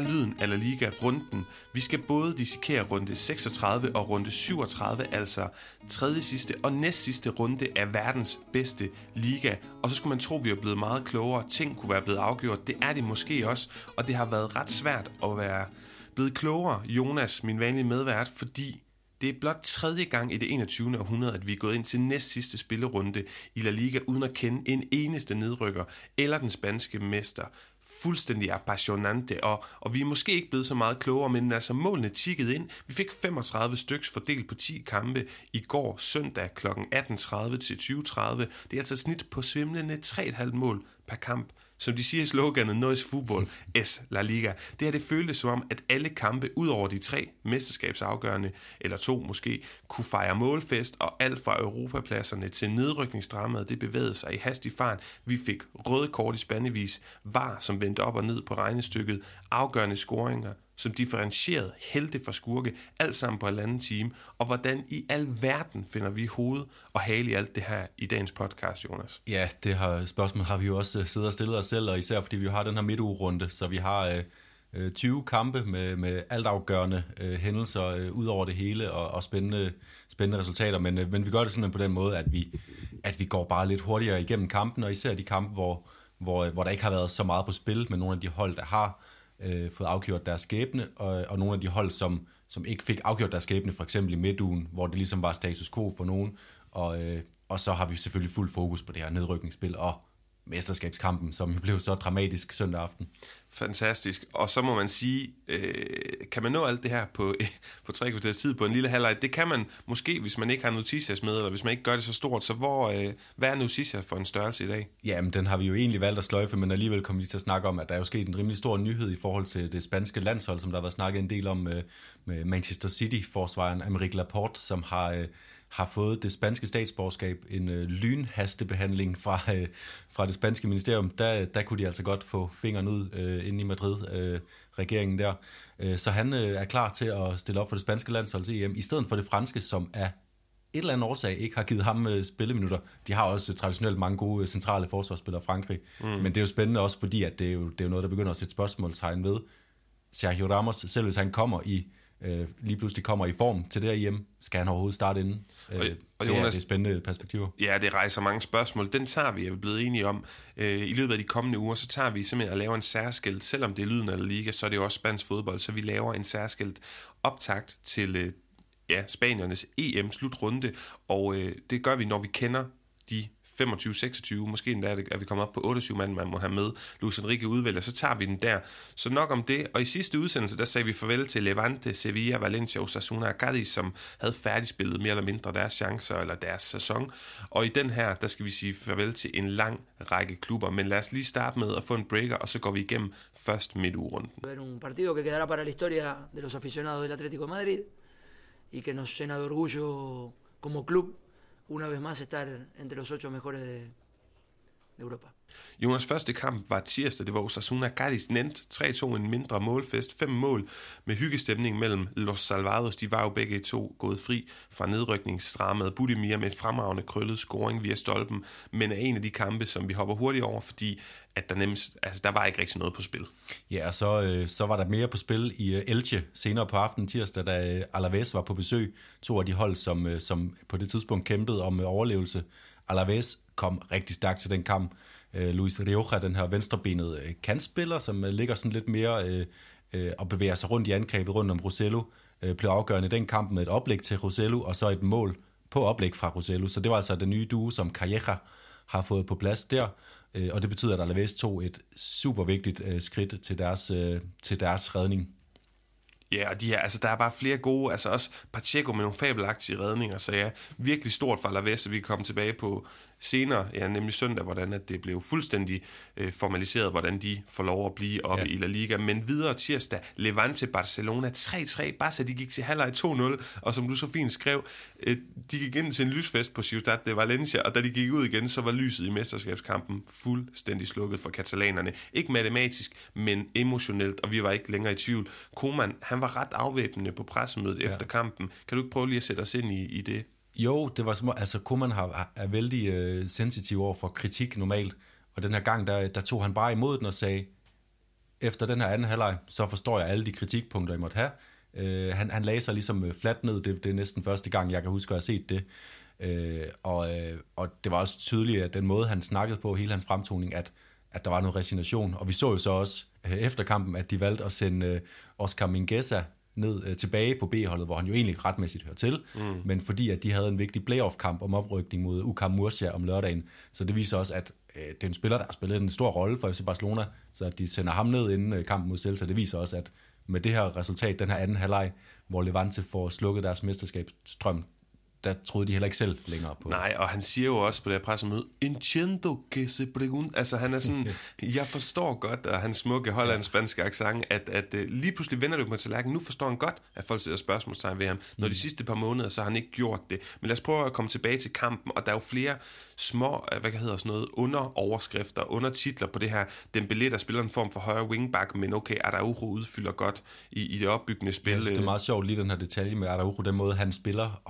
er lyden af La Liga-runden. Vi skal både dissekere runde 36 og runde 37, altså tredje sidste og næst sidste runde af verdens bedste liga. Og så skulle man tro, at vi er blevet meget klogere. Ting kunne være blevet afgjort. Det er det måske også, og det har været ret svært at være blevet klogere, Jonas, min vanlige medvært, fordi det er blot tredje gang i det 21. århundrede, at vi er gået ind til næst sidste spillerunde i La Liga, uden at kende en eneste nedrykker eller den spanske mester fuldstændig appassionante, og, og vi er måske ikke blevet så meget klogere, men altså målene tikkede ind. Vi fik 35 styks fordelt på 10 kampe i går søndag kl. 18.30 til 20.30. Det er altså snit på svimlende 3,5 mål per kamp som de siger i sloganet Noise fútbol, es La Liga. Det her det føltes som om, at alle kampe, ud over de tre mesterskabsafgørende, eller to måske, kunne fejre målfest, og alt fra europapladserne til nedrykningsdramaet, det bevægede sig i hastig fart. Vi fik røde kort i spandevis, var som vendte op og ned på regnestykket, afgørende scoringer, som differentierede helte fra skurke, alt sammen på halvanden time, og hvordan i al verden finder vi hoved og hale i alt det her i dagens podcast, Jonas? Ja, det har spørgsmål har vi jo også øh, siddet og stillet os selv, og især fordi vi har den her midtugerunde, så vi har øh, øh 20 kampe med, med altafgørende øh, hændelser øh, ud over det hele, og, og spændende, spændende resultater, men, øh, men vi gør det simpelthen på den måde, at vi, at vi går bare lidt hurtigere igennem kampen, og især de kampe, hvor, hvor, hvor der ikke har været så meget på spil med nogle af de hold, der har øh, fået afgjort deres skæbne, og, og nogle af de hold, som, som ikke fik afgjort deres skæbne, for eksempel i midtugen, hvor det ligesom var status quo for nogen, og, øh, og så har vi selvfølgelig fuld fokus på det her nedrykningsspil og mesterskabskampen, som blev så dramatisk søndag aften. Fantastisk. Og så må man sige, øh, kan man nå alt det her på, på tre kvarters tid på en lille halvleg? Det kan man måske, hvis man ikke har Noticias med, eller hvis man ikke gør det så stort. Så hvor, øh, hvad er Noticias for en størrelse i dag? Jamen, den har vi jo egentlig valgt at sløjfe, men alligevel kommer vi til at snakke om, at der er jo sket en rimelig stor nyhed i forhold til det spanske landshold, som der har været snakket en del om øh, med Manchester City-forsvaren Amerik Laporte, som har... Øh, har fået det spanske statsborgerskab en øh, lynhastebehandling fra, øh, fra det spanske ministerium. Der, der kunne de altså godt få fingeren ud øh, inde i Madrid, øh, regeringen der. Øh, så han øh, er klar til at stille op for det spanske landshold til EM, i stedet for det franske, som er et eller andet årsag ikke har givet ham øh, spilleminutter. De har også traditionelt mange gode øh, centrale forsvarsspillere i Frankrig, mm. men det er jo spændende også fordi, at det er jo, det er jo noget, der begynder at sætte spørgsmålstegn ved. Sergio Ramos, selv hvis han kommer i øh, lige pludselig kommer i form til det hjem, skal han overhovedet starte inden? Øh, og, og det, Jonas, er, det er spændende perspektiver. Ja, det rejser mange spørgsmål. Den tager vi, er vi blevet enige om. Øh, I løbet af de kommende uger, så tager vi simpelthen at lave en særskilt, selvom det er lyden af liga, så er det jo også spansk fodbold, så vi laver en særskilt optakt til øh, ja, Spaniernes EM-slutrunde, og øh, det gør vi, når vi kender de 25-26, måske endda er vi kommet op på 28 mand, man må have med. Luis Enrique udvælger, så tager vi den der. Så nok om det. Og i sidste udsendelse, der sagde vi farvel til Levante, Sevilla, Valencia, Osasuna og Cadiz, som havde færdigspillet mere eller mindre deres chancer eller deres sæson. Og i den her, der skal vi sige farvel til en lang række klubber. Men lad os lige starte med at få en breaker, og så går vi igennem først midtugrunden. Det er un partido que quedará para la historia de los aficionados del Atlético de Madrid y que nos llena de orgullo como club una vez más estar entre los ocho mejores de, Europa. Jonas første kamp var tirsdag, det var Osasuna Cadiz Nent, 3-2 en mindre målfest, fem mål med hyggestemning mellem Los Salvados, de var jo begge to gået fri fra nedrykningsdramet, Budimir med et fremragende krøllet scoring via stolpen, men er en af de kampe, som vi hopper hurtigt over, fordi at der, nemmest, altså, der var ikke rigtig noget på spil. Ja, og så, øh, så var der mere på spil i øh, Elche senere på aftenen tirsdag, da øh, Alaves var på besøg. To af de hold, som, øh, som på det tidspunkt kæmpede om øh, overlevelse. Alaves kom rigtig stærkt til den kamp. Øh, Luis Rioja, den her venstrebenede øh, kantspiller, som øh, ligger sådan lidt mere øh, øh, og bevæger sig rundt i angrebet rundt om Rosello, øh, blev afgørende i den kamp med et oplæg til Rosello, og så et mål på oplæg fra Rosello. Så det var altså den nye duo, som Calleja har fået på plads der. Øh, og det betyder, at Alaves tog et super vigtigt øh, skridt til deres, øh, til deres redning. Ja, og de her, altså, der er bare flere gode, altså også Pacheco med nogle fabelagtige redninger, så ja, virkelig stort for Alaves, vi kan komme tilbage på senere, ja, nemlig søndag, hvordan at det blev fuldstændig øh, formaliseret, hvordan de får lov at blive oppe ja. i La Liga. Men videre tirsdag, Levante Barcelona 3-3. Barca, de gik til halvleg 2-0, og som du så fint skrev, øh, de gik ind til en lysfest på Ciutat de Valencia, og da de gik ud igen, så var lyset i mesterskabskampen fuldstændig slukket for katalanerne. Ikke matematisk, men emotionelt, og vi var ikke længere i tvivl. Koman, han var ret afvæbnende på pressemødet ja. efter kampen. Kan du ikke prøve lige at sætte os ind i, i det? Jo, det var som altså Kuman har, er vældig øh, sensitiv over for kritik normalt, og den her gang, der, der tog han bare imod den og sagde, efter den her anden halvleg, så forstår jeg alle de kritikpunkter, I måtte have. Øh, han, han lagde sig ligesom øh, fladt ned. Det, det er næsten første gang, jeg kan huske at have set det. Øh, og, øh, og det var også tydeligt, at den måde, han snakkede på, hele hans fremtoning, at, at der var noget resignation. Og vi så jo så også øh, efter kampen, at de valgte at sende øh, Oscar Mingueza ned øh, tilbage på B-holdet, hvor han jo egentlig retmæssigt hører til, mm. men fordi at de havde en vigtig playoff-kamp om oprykning mod UCAM Murcia om lørdagen, så det viser også, at øh, det er en spiller, der har spillet en stor rolle for FC Barcelona, så at de sender ham ned inden øh, kampen mod Celta, det viser også, at med det her resultat, den her anden halvleg, hvor Levante får slukket deres mesterskabsstrøm, der troede de heller ikke selv længere på. Nej, og han siger jo også på det her pressemøde, Entiendo que se pregunta. Altså han er sådan, jeg forstår godt, at hans smukke hollandsk-spanske accent, at, at uh, lige pludselig vender det på tallerkenen. Nu forstår han godt, at folk sætter spørgsmålstegn ved ham. Når de sidste par måneder, så har han ikke gjort det. Men lad os prøve at komme tilbage til kampen, og der er jo flere små, øh, hvad hedder sådan noget, underoverskrifter, undertitler på det her. Den billet, der spiller en form for højre wingback, men okay, Araujo udfylder godt i, i det opbyggende spil. Synes, det er meget sjovt lige den her detalje med Araujo, den måde han spiller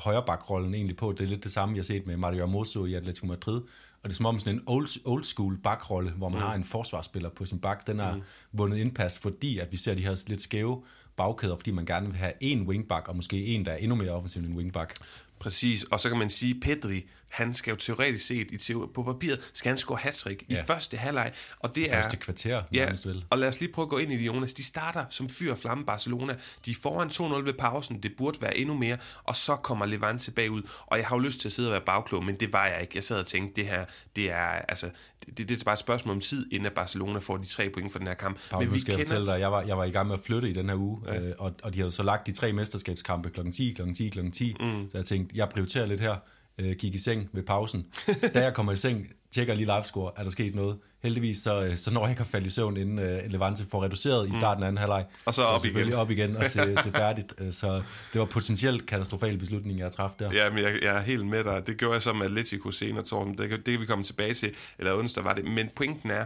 højrebakrollen egentlig på. Det er lidt det samme, jeg har set med Mario Hermoso i Atletico Madrid. Og det er som om sådan en old, old school bakrolle, hvor man mm. har en forsvarsspiller på sin bak. Den er mm. vundet indpas, fordi at vi ser de her lidt skæve bagkæder, fordi man gerne vil have en wingback, og måske en, der er endnu mere offensiv end en wingback. Præcis, og så kan man sige, Pedri, han skal jo teoretisk set i teori, på papiret, skal han score hat ja. i første halvleg. Og det første er, kvarter, ja, vel. og lad os lige prøve at gå ind i det, Jonas. De starter som fyr og flamme Barcelona. De er foran 2-0 ved pausen. Det burde være endnu mere. Og så kommer Levante bagud. Og jeg har jo lyst til at sidde og være bagklog, men det var jeg ikke. Jeg sad og tænkte, det her, det er, altså, det, det er bare et spørgsmål om tid, inden at Barcelona får de tre point for den her kamp. Paul, men vi skal kender... dig, jeg var, jeg var i gang med at flytte i den her uge, ja. øh, og, og de havde så lagt de tre mesterskabskampe kl. 10, kl. 10, kl. 10. Mm. Så jeg tænkte, jeg prioriterer lidt her øh, gik i seng ved pausen. da jeg kommer i seng, tjekker lige livescore, er der sket noget. Heldigvis så, øh, så når jeg ikke at falde i søvn, inden uh, Levante får reduceret i starten af anden halvleg. Og så, så op igen. op igen og se, se færdigt. Øh, så det var potentielt katastrofal beslutning, jeg træffede der. Ja, men jeg, jeg er helt med dig. Det gjorde jeg så med Atletico senere, Torben. Det, det kan vi komme tilbage til. Eller onsdag var det. Men pointen er,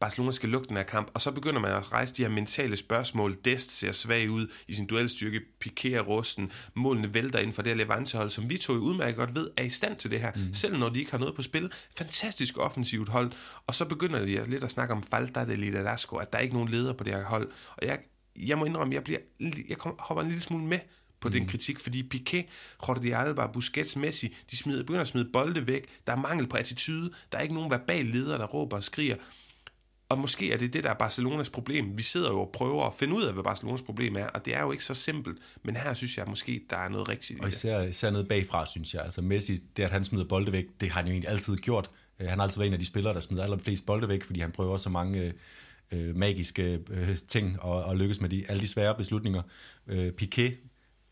Barcelona skal lukke den her kamp, og så begynder man at rejse de her mentale spørgsmål. Dest ser svag ud i sin duelstyrke, pikerer rusten, målene vælter ind for det her Levante-hold, som vi to i udmærket godt ved, er i stand til det her, mm. selv når de ikke har noget på spil. Fantastisk offensivt hold, og så begynder de lidt at snakke om falta de liderazgo, at der er ikke nogen leder på det her hold. Og jeg, jeg må indrømme, jeg, bliver, jeg hopper en lille smule med på mm. den kritik, fordi Piqué, Jordi Alba, Busquets, Messi, de smider, begynder at smide bolde væk. Der er mangel på attitude. Der er ikke nogen verbal leder, der råber og skriger. Og måske er det det, der er Barcelonas problem. Vi sidder jo og prøver at finde ud af, hvad Barcelonas problem er, og det er jo ikke så simpelt. Men her synes jeg måske, der er noget rigtigt Og især, især noget bagfra, synes jeg. Altså Messi, det at han smider bolde væk, det har han jo egentlig altid gjort. Øh, han har altid været en af de spillere, der smider allerflest bolde væk, fordi han prøver så mange øh, magiske øh, ting og, og lykkes med de, alle de svære beslutninger. Øh, Piqué,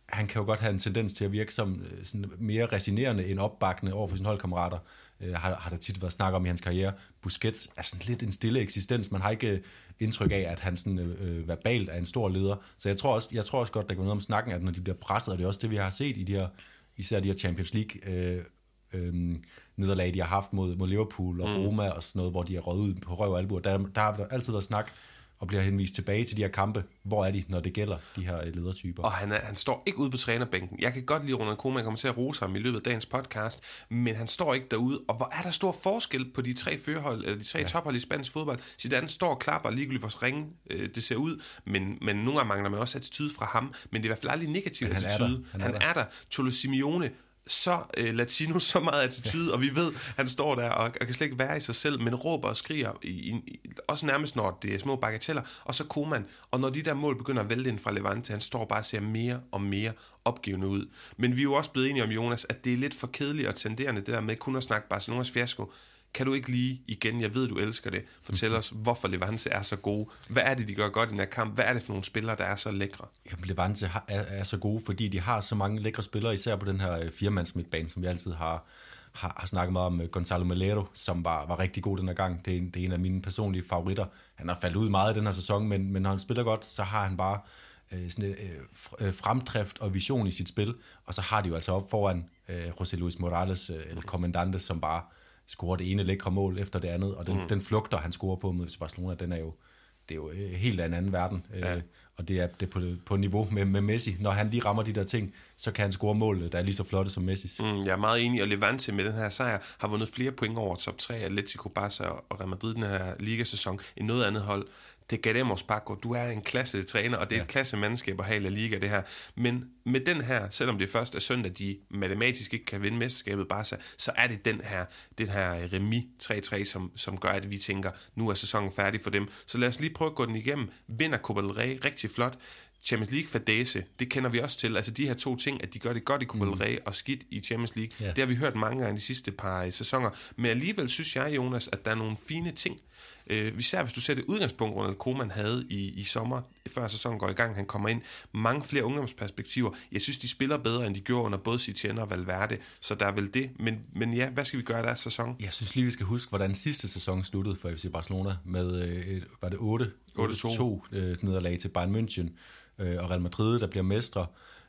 han kan jo godt have en tendens til at virke som øh, sådan mere resinerende end opbakkende over for sine holdkammerater øh, har, har der tit været snak om i hans karriere. Busquets er sådan lidt en stille eksistens. Man har ikke øh, indtryk af, at han sådan, øh, verbalt er en stor leder. Så jeg tror også, jeg tror også godt, der kan noget om snakken, at når de bliver presset, og det er også det, vi har set i de her, især de her Champions League øh, øh, nederlag, de har haft mod, mod Liverpool og mm. Roma og sådan noget, hvor de er røget ud på røv og albuer. Der, der har der altid været snak og bliver henvist tilbage til de her kampe. Hvor er de, når det gælder de her ledertyper? Og han, er, han står ikke ude på trænerbænken. Jeg kan godt lide Ronald Koeman, kommer til at rose ham i løbet af dagens podcast, men han står ikke derude. Og hvor er der stor forskel på de tre førhold, eller de tre ja. tophold i spansk fodbold. Zidane står og klapper ligegyldigt, hvor ringe øh, det ser ud, men, men nogle gange mangler man også attitude fra ham, men det er i hvert fald aldrig negativ han attitude. Er der. Han, han er der. Er der. Simeone så øh, latino, så meget attitude, ja. og vi ved, han står der og, og kan slet ikke være i sig selv, men råber og skriger, i, i, også nærmest når det er små bagateller, og så Koman, og når de der mål begynder at vælte ind fra Levante, han står bare og ser mere og mere opgivende ud. Men vi er jo også blevet enige om, Jonas, at det er lidt for kedeligt og tenderende, det der med kun at snakke Barcelonas fiasko. Kan du ikke lige igen, jeg ved, du elsker det, fortælle os, hvorfor Levante er så gode? Hvad er det, de gør godt i den her kamp? Hvad er det for nogle spillere, der er så lækre? Jamen, Levante er, er så gode, fordi de har så mange lækre spillere, især på den her øh, firemands midtbane, som vi altid har, har, har snakket meget om. Øh, Gonzalo Melero, som var, var rigtig god den her gang. Det er, en, det er en af mine personlige favoritter. Han har faldet ud meget i den her sæson, men, men når han spiller godt, så har han bare øh, sådan et, øh, fremdrift og vision i sit spil. Og så har de jo altså op foran øh, José Luis Morales, øh, eller kommandante, som bare scorer det ene lækre mål efter det andet, og den, mm. den flugter, han scorer på mod Barcelona, den er jo, det er jo øh, helt af en anden verden. Ja. Øh, og det er, det er på, på niveau med, med Messi. Når han lige rammer de der ting, så kan han score mål, der er lige så flotte som Messi. Mm, jeg er meget enig, og Levante med den her sejr har vundet flere point over top 3 Atletico Barca og Real Madrid den her ligasæson end noget andet hold. Det queremos Paco, du er en klasse træner, og det er ja. et klasse mandskab at have i La Liga, det her. Men med den her, selvom det først er søndag, de matematisk ikke kan vinde mesterskabet Barca, så er det den her, den her remi 3-3, som, som gør, at vi tænker, nu er sæsonen færdig for dem. Så lad os lige prøve at gå den igennem. Vinder Copa del Rey rigtig flot. Champions League fadese, det kender vi også til. Altså de her to ting, at de gør det godt i Copa del Rey og skidt i Champions League, ja. det har vi hørt mange gange de sidste par sæsoner. Men alligevel synes jeg, Jonas, at der er nogle fine ting. Øh, især hvis du ser det udgangspunkt, Ronald Koeman havde i, i sommer, før sæsonen går i gang, han kommer ind. Mange flere ungdomsperspektiver. Jeg synes, de spiller bedre, end de gjorde under både Citien og Valverde, så der er vel det. Men, men ja, hvad skal vi gøre der sæson? Jeg synes lige, vi skal huske, hvordan sidste sæson sluttede for FC Barcelona med, øh, var det 8? 8-2 øh, nederlag til Bayern München øh, og Real Madrid, der bliver mestre.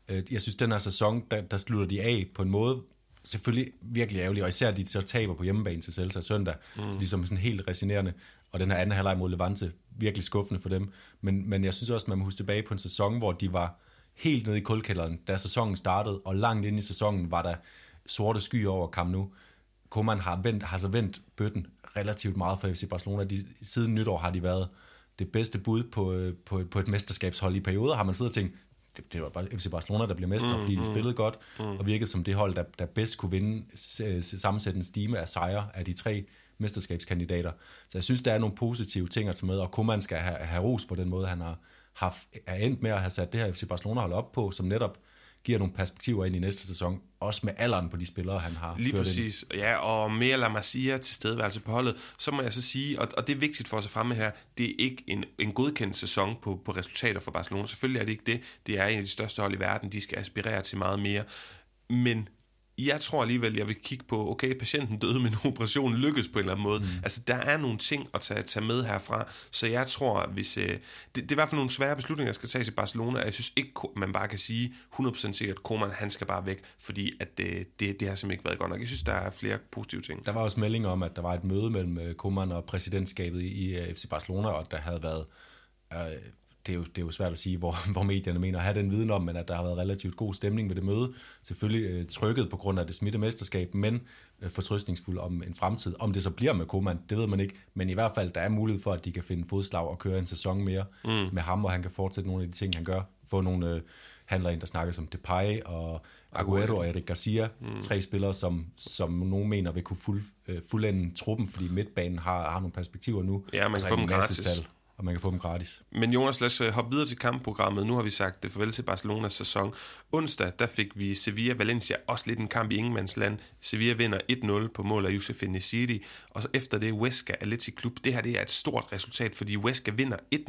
Øh, jeg synes, den her sæson, der, der slutter de af på en måde, selvfølgelig virkelig ærgerlig, og især de så taber på hjemmebane til Celta søndag, mm. så ligesom sådan helt resinerende, og den her anden halvleg mod Levante, virkelig skuffende for dem. Men, men jeg synes også, man må huske tilbage på en sæson, hvor de var helt nede i kulkælderen, da sæsonen startede, og langt ind i sæsonen var der sorte skyer over Camp Nou. Koeman har, vendt, har så vendt bøtten relativt meget for FC Barcelona. De, siden nytår har de været det bedste bud på, øh, på, på et mesterskabshold i perioder, har man siddet og tænkt, det, det var bare FC Barcelona, der blev mestre, mm, fordi de mm, spillede godt, mm. og virkede som det hold, der, der bedst kunne vinde sammensættende stime af sejre af de tre mesterskabskandidater. Så jeg synes, der er nogle positive ting at tage med, og Koeman skal have, have ros på den måde, han har, har er endt med at have sat det her FC Barcelona hold op på, som netop giver nogle perspektiver ind i næste sæson, også med alderen på de spillere, han har Lige præcis, ind. ja, og mere La Masia til stedværelse på holdet, så må jeg så sige, og, og det er vigtigt for os at fremme her, det er ikke en, en godkendt sæson på, på resultater for Barcelona. Selvfølgelig er det ikke det. Det er en af de største hold i verden, de skal aspirere til meget mere. Men jeg tror alligevel, jeg vil kigge på, okay, patienten døde, men operationen lykkes på en eller anden måde. Mm. Altså, der er nogle ting at tage, tage med herfra, så jeg tror, hvis... Øh, det, det er i hvert fald nogle svære beslutninger, der skal tages i Barcelona, og jeg synes ikke, man bare kan sige 100% sikkert, at Koeman, han skal bare væk, fordi at det, øh, det, det har simpelthen ikke været godt nok. Jeg synes, der er flere positive ting. Der var også melding om, at der var et møde mellem øh, Koeman og præsidentskabet i, i øh, FC Barcelona, og der havde været... Øh, det er, jo, det er jo svært at sige, hvor, hvor medierne mener at have den viden om, men at der har været relativt god stemning ved det møde. Selvfølgelig øh, trykket på grund af det smitte mesterskab, men øh, fortrøstningsfuld om en fremtid. Om det så bliver med Koeman, det ved man ikke, men i hvert fald, der er mulighed for, at de kan finde fodslag og køre en sæson mere mm. med ham, og han kan fortsætte nogle af de ting, han gør. Få nogle øh, handler ind, der snakker som Depay og Aguero og Eric Garcia, mm. tre spillere, som, som nogen mener vil kunne fuld, øh, fuldende truppen, fordi midtbanen har, har nogle perspektiver nu. Ja, man kan få dem gratis. Salg og man kan få dem gratis. Men Jonas, lad os øh, hoppe videre til kampprogrammet. Nu har vi sagt det farvel til Barcelonas sæson. Onsdag, der fik vi Sevilla-Valencia, også lidt en kamp i Ingemandsland. Sevilla vinder 1-0 på mål af Youssef Nesiri, og så efter det Huesca Athletic Klub. Det her det er et stort resultat, fordi Huesca vinder 1-0.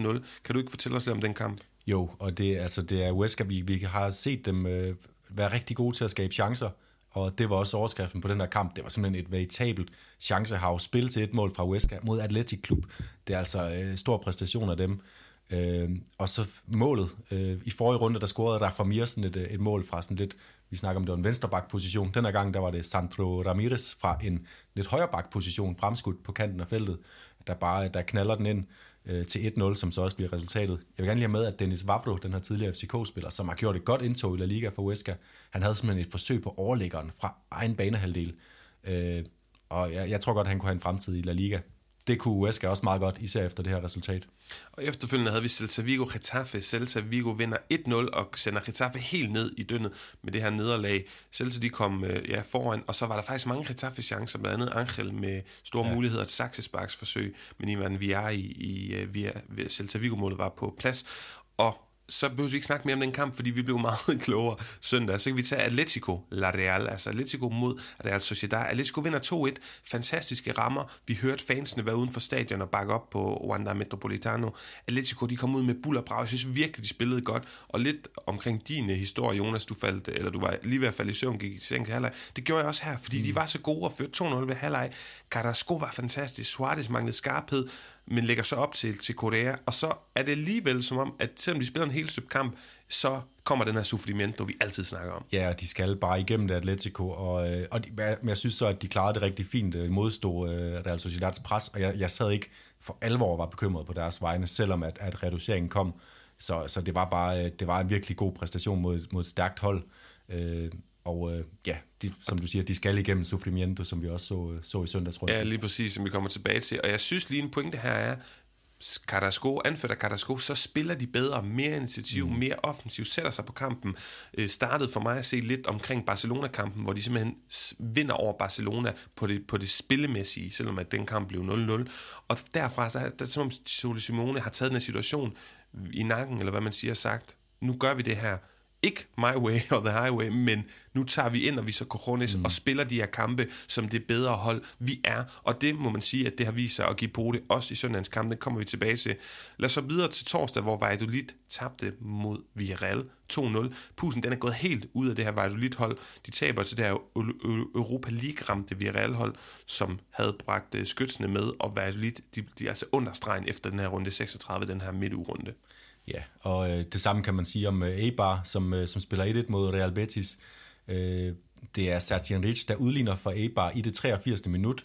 Kan du ikke fortælle os lidt om den kamp? Jo, og det, altså, det er Huesca, vi, vi har set dem øh, være rigtig gode til at skabe chancer og det var også overskriften på den der kamp. Det var simpelthen et veritabelt chancehav. Spil til et mål fra Huesca mod Atletic Klub. Det er altså øh, stor præstation af dem. Øh, og så målet. Øh, I forrige runde, der scorede der for mere sådan et, øh, et mål fra sådan lidt, vi snakker om, det var en venstreback-position. Den her gang, der var det Sandro Ramirez fra en lidt højreback position, fremskudt på kanten af feltet, der bare der knaller den ind øh, til 1-0, som så også bliver resultatet. Jeg vil gerne lige have med, at Dennis Vavro, den her tidligere FCK-spiller, som har gjort et godt indtog i La Liga for Huesca, han havde simpelthen et forsøg på overlæggeren fra egen banehalvdel. Øh, og jeg, jeg tror godt, at han kunne have en fremtid i La Liga det kunne Huesca også meget godt, især efter det her resultat. Og efterfølgende havde vi Celta Vigo Getafe. Celta Vigo vinder 1-0 og sender Getafe helt ned i dønnet med det her nederlag. Celta de kom øh, ja, foran, og så var der faktisk mange Getafe-chancer, blandt andet Angel med store ja. muligheder til saksesparks forsøg, men Ivan Villar i, i øh, via, via Celta Vigo-målet var på plads. Og så behøver vi ikke snakke mere om den kamp, fordi vi blev meget klogere søndag. Så kan vi tage Atletico La Real, altså Atletico mod Real Sociedad. Atletico vinder 2-1, fantastiske rammer. Vi hørte fansene være uden for stadion og bakke op på Wanda Metropolitano. Atletico, de kom ud med buller brag. Jeg synes virkelig, de spillede godt. Og lidt omkring din historie, Jonas, du faldt, eller du var lige ved at falde i søvn, gik i seng halvleg. Det gjorde jeg også her, fordi mm. de var så gode og førte 2-0 ved halvleg. Carrasco var fantastisk. Suarez manglede skarphed men lægger så op til, til Korea, og så er det alligevel som om, at selvom de spiller en hel stykke kamp, så kommer den her sufrimiento, vi altid snakker om. Ja, de skal bare igennem det Atletico, og, øh, og de, men jeg synes så, at de klarede det rigtig fint, øh, modstod modstå øh, Real Sociedads pres, og jeg, jeg sad ikke for alvor var bekymret på deres vegne, selvom at, at reduceringen kom. Så, så det var bare øh, det var en virkelig god præstation mod, mod et stærkt hold. Øh, og øh, ja, de, som du siger, de skal igennem Sufrimiento, som vi også så, så i søndagsrunden. Ja, lige præcis, som vi kommer tilbage til. Og jeg synes lige en pointe her er, Carrasco, anført af Carrasco, så spiller de bedre, mere initiativ, mm. mere offensivt, sætter sig på kampen. Øh, startede for mig at se lidt omkring Barcelona-kampen, hvor de simpelthen vinder over Barcelona på det, på det spillemæssige, selvom at den kamp blev 0-0. Og derfra, der, der, som Sole Simone har taget den her situation i nakken, eller hvad man siger, sagt, nu gør vi det her, ikke my way or the highway, men nu tager vi ind, og vi så Coronis mm. og spiller de her kampe som det bedre hold, vi er. Og det må man sige, at det har vist sig at give det, også i søndagens kamp. Det kommer vi tilbage til. Lad os så videre til torsdag, hvor Valladolid tabte mod Villarreal 2-0. Pusen den er gået helt ud af det her Valladolid-hold. De taber til det her Europa League-ramte Villarreal-hold, som havde bragt øh, skytsene med, og Valladolid, de, de er altså understregen efter den her runde 36, den her midtugrunde. Ja, og øh, det samme kan man sige om øh, Eibar, som, øh, som spiller 1-1 mod Real Betis. Øh, det er Sergio Rich, der udligner for Eibar i det 83. minut,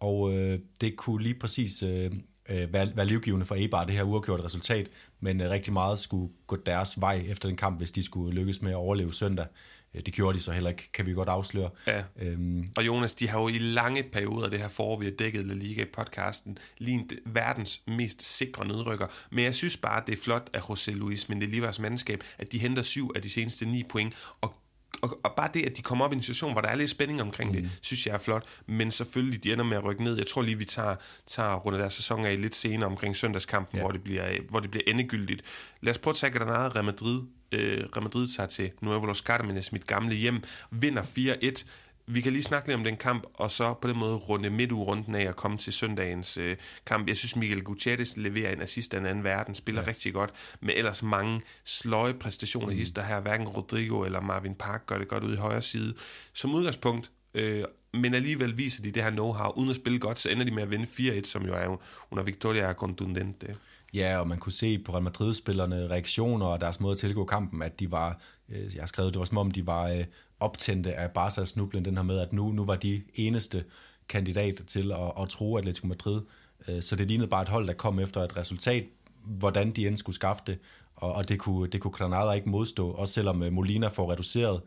og øh, det kunne lige præcis øh, øh, være, være livgivende for Eibar, det her uafgjorte resultat, men øh, rigtig meget skulle gå deres vej efter den kamp, hvis de skulle lykkes med at overleve søndag. Øh, det gjorde de så heller ikke, kan vi godt afsløre. Ja. Øhm. Og Jonas, de har jo i lange perioder, det her forår, vi har dækket La Liga i podcasten, lignet verdens mest sikre nedrykker. Men jeg synes bare, det er flot af José Luis Mendelivas mandskab, at de henter syv af de seneste ni point, og og, og bare det, at de kommer op i en situation, hvor der er lidt spænding omkring mm. det, synes jeg er flot. Men selvfølgelig, de ender med at rykke ned. Jeg tror lige, vi tager, tager rundt deres sæson af lidt senere omkring søndagskampen, ja. hvor, det bliver, hvor det bliver endegyldigt. Lad os prøve at tage Granada Real Madrid. Øh, Real Madrid tager til Nuevo Los Carmenes, mit gamle hjem, vinder 4-1 vi kan lige snakke lidt om den kamp, og så på den måde runde midt runden af at komme til søndagens øh, kamp. Jeg synes, Miguel Gutierrez leverer en assist af en anden verden, spiller ja. rigtig godt, med ellers mange sløje præstationer mm. hister her. Hverken Rodrigo eller Marvin Park gør det godt ud i højre side. Som udgangspunkt, øh, men alligevel viser de det her know-how. Uden at spille godt, så ender de med at vinde 4-1, som jo er under Victoria Contundente. Ja, og man kunne se på Real Madrid-spillerne reaktioner og deres måde at tilgå kampen, at de var, øh, jeg har skrevet, det var som om, de var øh, optændte af Barca's snublen, den her med, at nu, nu var de eneste kandidat til at, at tro Atletico Madrid. Øh, så det lignede bare et hold, der kom efter et resultat, hvordan de end skulle skaffe det, og, og det, kunne, det kunne Granada ikke modstå. Også selvom øh, Molina får reduceret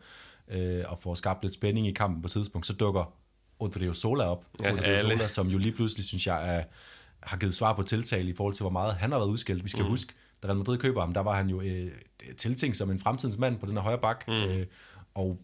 øh, og får skabt lidt spænding i kampen på et tidspunkt, så dukker Odrio Sola op. Ja, Odrio Sola, som jo lige pludselig, synes jeg, er, har givet svar på tiltale i forhold til, hvor meget han har været udskilt. Vi skal mm. huske, da Real Madrid køber ham, der var han jo øh, tiltænkt som en fremtidens mand på den her højre bak. Mm. Øh, og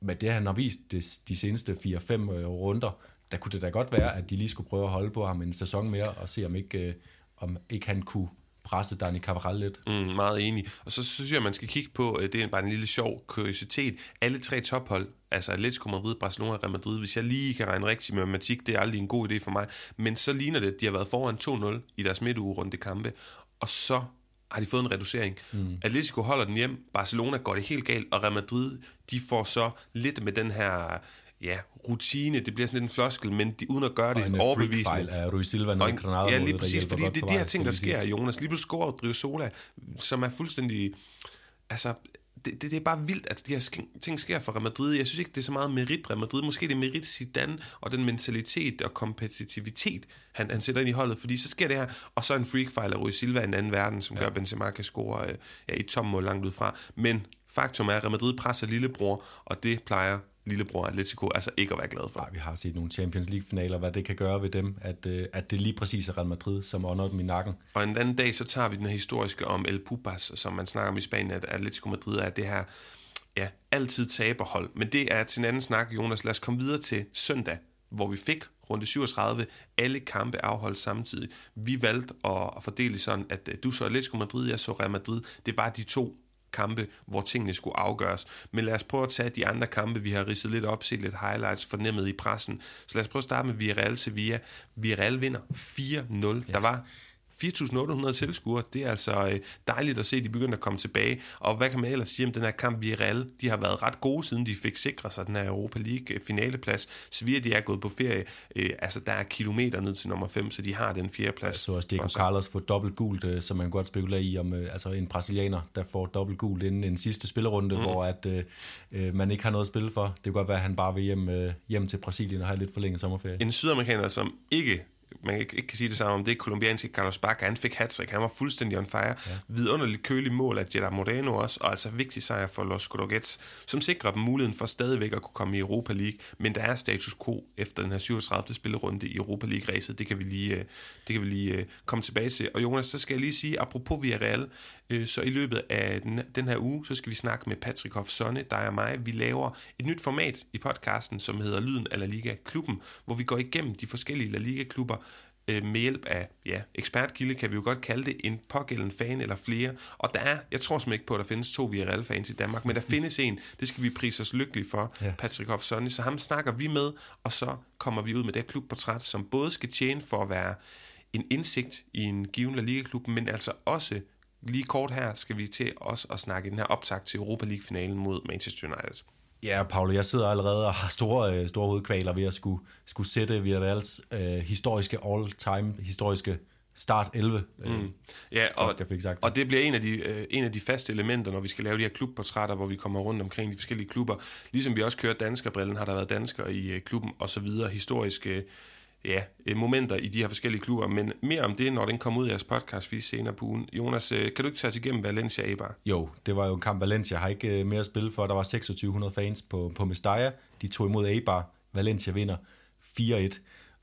med det, han har vist de, de seneste 4-5 øh, runder, der kunne det da godt være, at de lige skulle prøve at holde på ham en sæson mere, og se om ikke, øh, om ikke han kunne presse Dani Cavaral lidt. Mm, meget enig. Og så synes jeg, at man skal kigge på, øh, det er bare en lille sjov kuriositet, alle tre tophold, altså Atletico Madrid, Barcelona og Real Madrid, hvis jeg lige kan regne rigtigt med matematik, det er aldrig en god idé for mig, men så ligner det, at de har været foran 2-0 i deres midtugerunde kampe, og så har de fået en reducering. Mm. Atletico holder den hjem, Barcelona går det helt galt, og Real Madrid, de får så lidt med den her ja, rutine, det bliver sådan lidt en floskel, men de, uden at gøre det en overbevisende. af Rui Silva, når Granada Ja, lige præcis, fordi det er de her ting, der sker, Jonas. Lige pludselig scorer Sola, som er fuldstændig... Altså, det, det, det er bare vildt, at de her ting sker for Real Madrid. Jeg synes ikke, det er så meget merit Real Madrid. Måske det er merit Zidane og den mentalitet og kompetitivitet, han, han sætter ind i holdet. Fordi så sker det her, og så en freak-fejl af Rui Silva i en anden verden, som ja. gør, at Benzema kan score øh, ja, i tom mål langt ud fra. Men faktum er, at Real Madrid presser lillebror, og det plejer lillebror Atletico altså ikke at være glad for. Nej, vi har set nogle Champions League-finaler, hvad det kan gøre ved dem, at, øh, at det lige præcis er Real Madrid, som ånder dem i nakken. Og en anden dag, så tager vi den her historiske om El Pupas, som man snakker om i Spanien, at Atletico Madrid er det her ja, altid taberhold. Men det er til en anden snak, Jonas. Lad os komme videre til søndag, hvor vi fik runde 37, alle kampe afholdt samtidig. Vi valgte at, fordele sådan, at du så Atletico Madrid, jeg så Real Madrid. Det var de to kampe, hvor tingene skulle afgøres. Men lad os prøve at tage de andre kampe, vi har ridset lidt op, set lidt highlights fornemmet i pressen. Så lad os prøve at starte med Villarreal Sevilla. Villarreal vinder 4-0. Ja. Der var 4.800 tilskuere, det er altså øh, dejligt at se, at de begynder at komme tilbage. Og hvad kan man ellers sige om den her kamp Villarreal? De har været ret gode, siden de fik sikret sig den her Europa League øh, finaleplads. Sevilla, de er gået på ferie. Øh, altså, der er kilometer ned til nummer 5, så de har den fjerde plads. Så også Diego Carlos får dobbelt gult, som man godt spekulerer i, om altså en brasilianer, der får dobbelt gult inden en sidste spillerunde, mm. hvor at, øh, man ikke har noget at spille for. Det kan godt være, at han bare vil hjem, øh, hjem til Brasilien og have lidt forlænget sommerferie. En sydamerikaner, som ikke man ikke, ikke kan sige det samme om det kolumbianske Carlos Baca, han fik hat han var fuldstændig on fire. Ja. Vidunderligt kølig mål af Gerard Moreno også, og altså vigtig sejr for Los Codogets, som sikrer dem muligheden for stadigvæk at kunne komme i Europa League, men der er status quo efter den her 37. spillerunde i Europa League-ræset. Det kan vi lige, øh, det kan vi lige øh, komme tilbage til. Og Jonas, så skal jeg lige sige, apropos Villarreal, så i løbet af den, her uge, så skal vi snakke med Patrick Hoff Sonne, dig og mig. Vi laver et nyt format i podcasten, som hedder Lyden af La Liga-klubben, hvor vi går igennem de forskellige La Liga-klubber, øh, med hjælp af ja, ekspertkilde, kan vi jo godt kalde det, en pågældende fan eller flere. Og der er, jeg tror simpelthen ikke på, at der findes to Villarreal-fans i Danmark, men der findes en, det skal vi prise os lykkelige for, ja. Patrick Hoff Sonny, så ham snakker vi med, og så kommer vi ud med det klubportræt, som både skal tjene for at være en indsigt i en given La Liga-klub, men altså også lige kort her skal vi til os at snakke den her optakt til Europa League-finalen mod Manchester United. Ja, Paolo, jeg sidder allerede og har store, øh, store hovedkvaler ved at skulle, skulle sætte Villarreals øh, historiske all-time, historiske start 11. Øh, mm. Ja, og, jeg fik sagt. og det bliver en af, de, øh, en af de faste elementer, når vi skal lave de her klubportrætter, hvor vi kommer rundt omkring de forskellige klubber. Ligesom vi også kører danskerbrillen, har der været danskere i øh, klubben, og så videre. Ja, øh, momenter i de her forskellige klubber, men mere om det, når den kommer ud af jeres podcast vi senere på ugen. Jonas, øh, kan du ikke tage os igennem Valencia Eibar? Jo, det var jo en kamp Valencia har ikke øh, mere at spille for. Der var 2600 fans på, på Mestalla. De tog imod Eibar. Valencia vinder 4-1.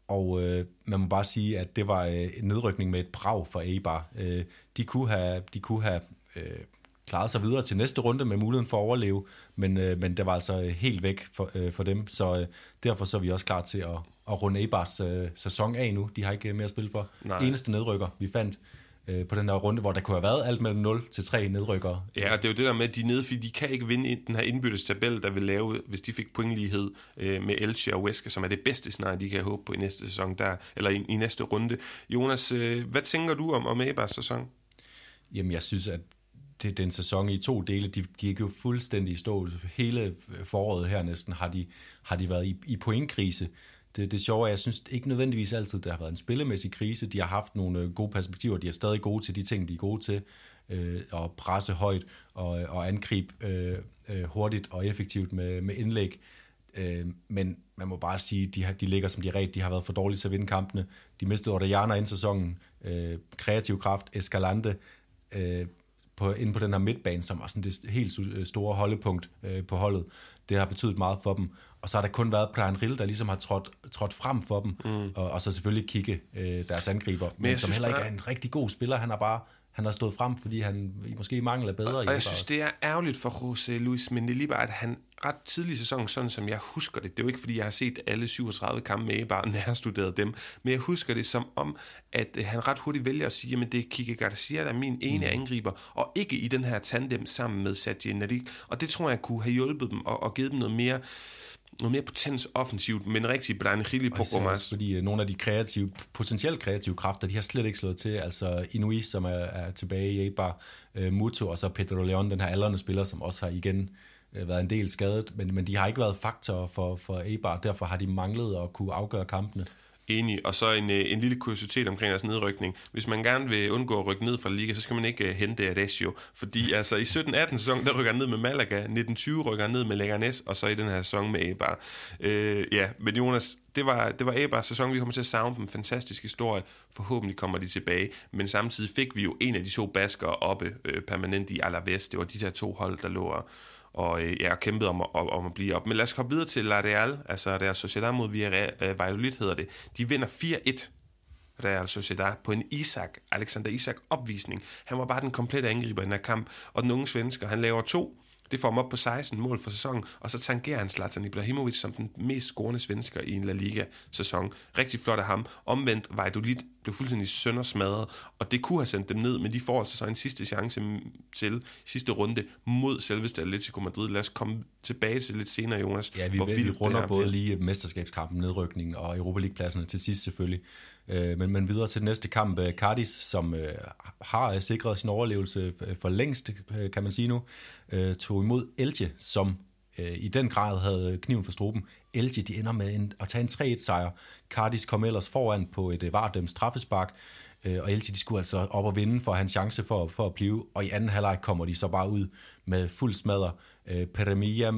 Og øh, man må bare sige, at det var øh, en nedrykning med et brag for Eibar. Øh, de kunne have, de kunne have øh, klaret sig videre til næste runde med muligheden for at overleve, men, øh, men det var altså helt væk for, øh, for dem, så øh, derfor så er vi også klar til at, at runde Ebars øh, sæson af nu. De har ikke mere at spille for. Nej. Eneste nedrykker, vi fandt øh, på den her runde, hvor der kunne have været alt mellem 0 til 3 nedrykkere. Ja, og det er jo det der med, at de nede, fordi de kan ikke vinde den her indbyttes tabel, der vil lave, hvis de fik pointlighed øh, med Elche og Wesker, som er det bedste scenarie, de kan håbe på i næste sæson, der, eller i, i næste runde. Jonas, øh, hvad tænker du om, om Ebars sæson? Jamen, jeg synes, at det, den sæson i to dele, de gik jo fuldstændig i stå. Hele foråret her næsten har de, har de været i, i pointkrise det, det sjove er, jeg synes ikke nødvendigvis altid, det har været en spillemæssig krise. De har haft nogle øh, gode perspektiver, de er stadig gode til de ting, de er gode til, øh, at presse højt og, og angribe øh, øh, hurtigt og effektivt med, med indlæg. Øh, men man må bare sige, de, har, de ligger som de er De har været for dårlige til at vinde kampene. De mistede Orellana ind sæsonen. Øh, kreativ kraft, Escalante, øh, på, inde på den her midtbane, som var sådan det helt øh, store holdepunkt øh, på holdet. Det har betydet meget for dem. Og så har der kun været Brian Rill, der ligesom har trådt, trådt frem for dem, mm. og, og så selvfølgelig kigge øh, deres angriber, men, men som heller ikke er en rigtig god spiller. Han har bare han har stået frem, fordi han måske mangler bedre. Og, og jeg synes, det er ærgerligt for José Luis Mendilibar, at han ret tidlig i sæsonen, sådan som jeg husker det, det er jo ikke, fordi jeg har set alle 37 kampe med, bare nærstuderet dem, men jeg husker det som om, at øh, han ret hurtigt vælger at sige, at det er Kike Garcia, der er min ene mm. angriber, og ikke i den her tandem sammen med Sergio Nadik. Og det tror jeg kunne have hjulpet dem og, og givet dem noget mere noget mere potens offensivt, men rigtig Brian Chili på Gomas. Fordi uh, nogle af de kreative, potentielt kreative kræfter, de har slet ikke slået til. Altså Inui, som er, er tilbage i Eibar, uh, Muto, og så Pedro Leon, den her aldrende spiller, som også har igen Øh, været en del skadet. Men, men de har ikke været faktorer for, for Eibar, derfor har de manglet at kunne afgøre kampene. Enig. Og så en, øh, en lille kuriositet omkring deres nedrykning. Hvis man gerne vil undgå at rykke ned fra liga, så skal man ikke uh, hente Adesio. Fordi altså, i 17-18 sæson, der rykker han ned med Malaga. 19-20 rykker han ned med Leganes, og så i den her sæson med Eibar. Uh, ja, men Jonas, det var, det var Eibars sæson. Vi kommer til at savne dem. Fantastisk historie. Forhåbentlig kommer de tilbage. Men samtidig fik vi jo en af de to baskere oppe uh, permanent i Alaves. Det var de der to hold, der lå og og øh, ja, kæmpet om, om, om at blive op. Men lad os komme videre til La Real, altså deres Sociedad mod Villarreal, øh, Valladolid hedder det. De vinder 4-1 Real Sociedad på en Isak, Alexander Isak opvisning. Han var bare den komplette angriber i den her kamp, og den unge svensker, han laver to det får ham op på 16 mål for sæsonen, og så tangerer han Zlatan Ibrahimovic som den mest scorende svensker i en La Liga-sæson. Rigtig flot af ham. Omvendt, Valladolid blev fuldstændig søndersmadret, og det kunne have sendt dem ned, men de får altså så en sidste chance til sidste runde mod selveste Atletico Madrid. Lad os komme tilbage til lidt senere, Jonas. Ja, vi, vi runder både lige mesterskabskampen, nedrykningen og Europa League-pladserne til sidst selvfølgelig. Øh, men, men videre til den næste kamp, øh, Cardis, som øh, har øh, sikret sin overlevelse øh, for længst, øh, kan man sige nu, tog imod Elche, som i den grad havde kniven for struben. Elche, de ender med en, at tage en 3-1 sejr. Cardis kom ellers foran på et vardømt straffespark, og Elche de skulle altså op og vinde for at have en chance for, for at blive, og i anden halvleg kommer de så bare ud med fuld smadder. Peremia,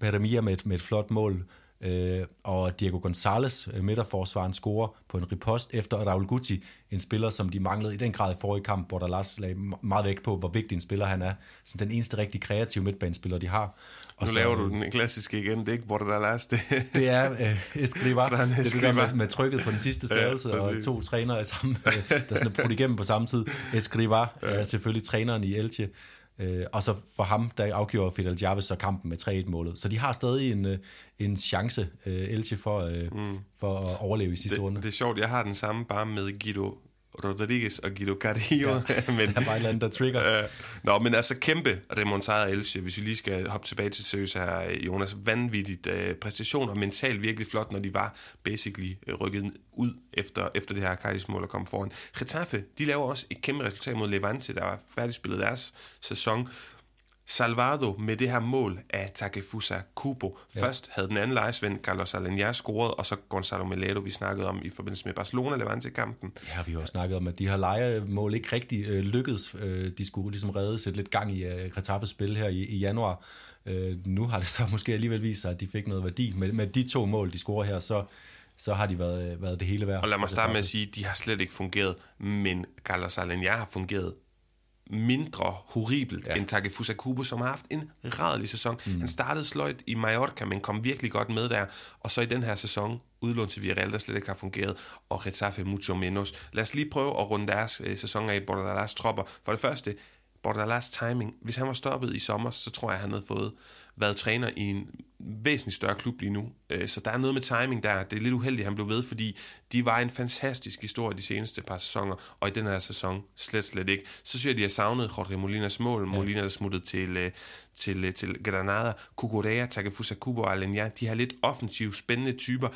Peremia med, med et flot mål, Øh, og Diego Gonzalez, øh, midterforsvaren, scorer på en ripost efter Raul Guti, en spiller, som de manglede i den grad i forrige kamp, hvor der Lars lagde meget vægt på, hvor vigtig en spiller han er. Så den eneste rigtig kreative midtbanespiller, de har. Og nu så, laver du den klassiske igen, det er ikke Bordalas, det, det er øh, Escriva. det er det der med, med trykket på den sidste stavelse, ja, og to trænere sammen, øh, der sådan er brudt igennem på samme tid. Escriva ja. er selvfølgelig træneren i Elche, Øh, og så for ham, der afgjorde Fidel Jarvis så kampen med 3-1-målet. Så de har stadig en, øh, en chance, øh, Elche, for, øh, mm. for at overleve i sidste det, runde. Det er sjovt, jeg har den samme bare med Guido Rodriguez og Guido Carrillo. Ja, men, der er bare et eller andet, der trigger. Øh, nå, men altså kæmpe remontada Elche, hvis vi lige skal hoppe tilbage til Søs her, Jonas. Vanvittigt øh, præstation og mentalt virkelig flot, når de var basically øh, rykket ud efter, efter det her Cardis-mål og kom foran. Getafe, de laver også et kæmpe resultat mod Levante, der var færdigspillet deres sæson. Salvado med det her mål af Takefusa Kubo. Ja. Først havde den anden lejesvend, Carlos Alenier, scoret, og så Gonzalo Melero, vi snakkede om i forbindelse med Barcelona-Levante-kampen. Ja, vi har også snakket om, at de her lejemål ikke rigtig øh, lykkedes. Øh, de skulle ligesom redde sætte lidt gang i øh, Retafes spil her i, i januar. Øh, nu har det så måske alligevel vist sig, at de fik noget værdi. Med, med de to mål, de scorer her, så, så har de været, været det hele værd. Og lad mig starte med at sige, at de har slet ikke fungeret, men Carlos Alenier har fungeret mindre horribelt ja. end Takefusa Kubo, som har haft en rædelig sæson. Mm. Han startede sløjt i Mallorca, men kom virkelig godt med der. Og så i den her sæson, udlån til Villarreal, der slet ikke har fungeret, og Retafe mucho menos. Lad os lige prøve at runde deres øh, sæson af i Bordalas tropper. For det første, Bordalas timing. Hvis han var stoppet i sommer, så tror jeg, han havde fået været træner i en væsentlig større klub lige nu. Øh, så der er noget med timing der. Det er lidt uheldigt, at han blev ved, fordi de var en fantastisk historie de seneste par sæsoner, og i den her sæson slet, slet ikke. Så synes jeg, at de har savnet Jorge Molinas mål. Ja. Molina er smuttet til, øh, til, øh, til Granada. Kukurea, Takefusa Kubo og Alenya, de har lidt offensive, spændende typer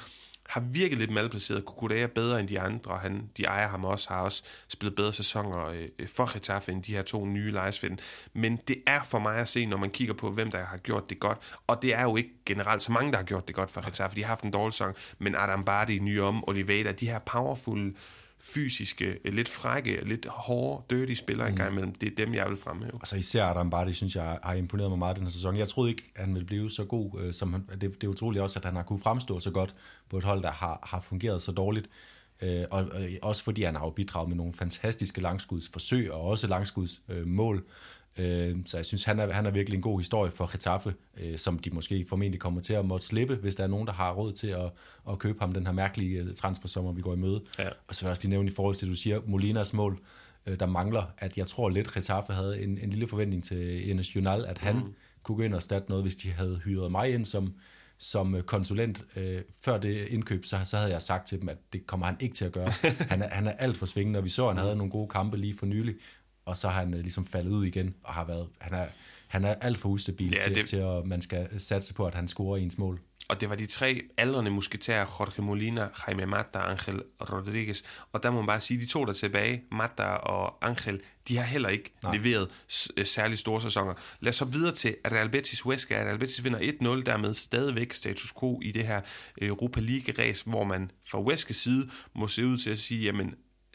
har virket lidt malplaceret. Kukurea bedre end de andre. Han, de ejer ham også, har også spillet bedre sæsoner øh, for Getafe end de her to nye lejesvinde. Men det er for mig at se, når man kigger på, hvem der har gjort det godt. Og det er jo ikke generelt så mange, der har gjort det godt for Getafe. De har haft en dårlig sæson, men Adam Bardi, Nyom, Oliveira, de her powerful fysiske, lidt frække, lidt hårde, dirty spillere mm. gang imellem. Det er dem, jeg vil fremhæve. Altså især Adam Bardi, synes jeg, har imponeret mig meget den her sæson. Jeg troede ikke, at han ville blive så god, øh, som han, det, det er utroligt også, at han har kunne fremstå så godt på et hold, der har, har fungeret så dårligt. Øh, og, og også fordi han har bidraget med nogle fantastiske langskudsforsøg, og også langskudsmål. Øh, mål. Øh, så jeg synes, han er, han er virkelig en god historie for Getafe, øh, som de måske formentlig kommer til at måtte slippe, hvis der er nogen, der har råd til at, at købe ham den her mærkelige øh, transfersommer, vi går i møde. Ja. Og så vil jeg også lige nævne i forhold til, at du siger, Molinas mål, der mangler, at jeg tror lidt, Getafe havde en, en lille forventning til Enes Junal, at han mm. kunne gå ind og statte noget, hvis de havde hyret mig ind som, som konsulent øh, før det indkøb, så, så havde jeg sagt til dem, at det kommer han ikke til at gøre. Han er, han er alt for svingende, og vi så, at han havde nogle gode kampe lige for nylig, og så har han øh, ligesom faldet ud igen, og har været, han er, han er alt for ustabil ja, til, det... til, at man skal satse på, at han scorer ens mål. Og det var de tre aldrende musketærer, Jorge Molina, Jaime Mata og Angel Rodriguez. Og der må man bare sige, de to der tilbage, Mata og Angel, de har heller ikke Nej. leveret øh, særlig store sæsoner. Lad os så videre til Real Betis Huesca. Real Betis vinder 1-0, dermed stadigvæk status quo i det her Europa League-ræs, hvor man fra Huescas side må se ud til at sige, jamen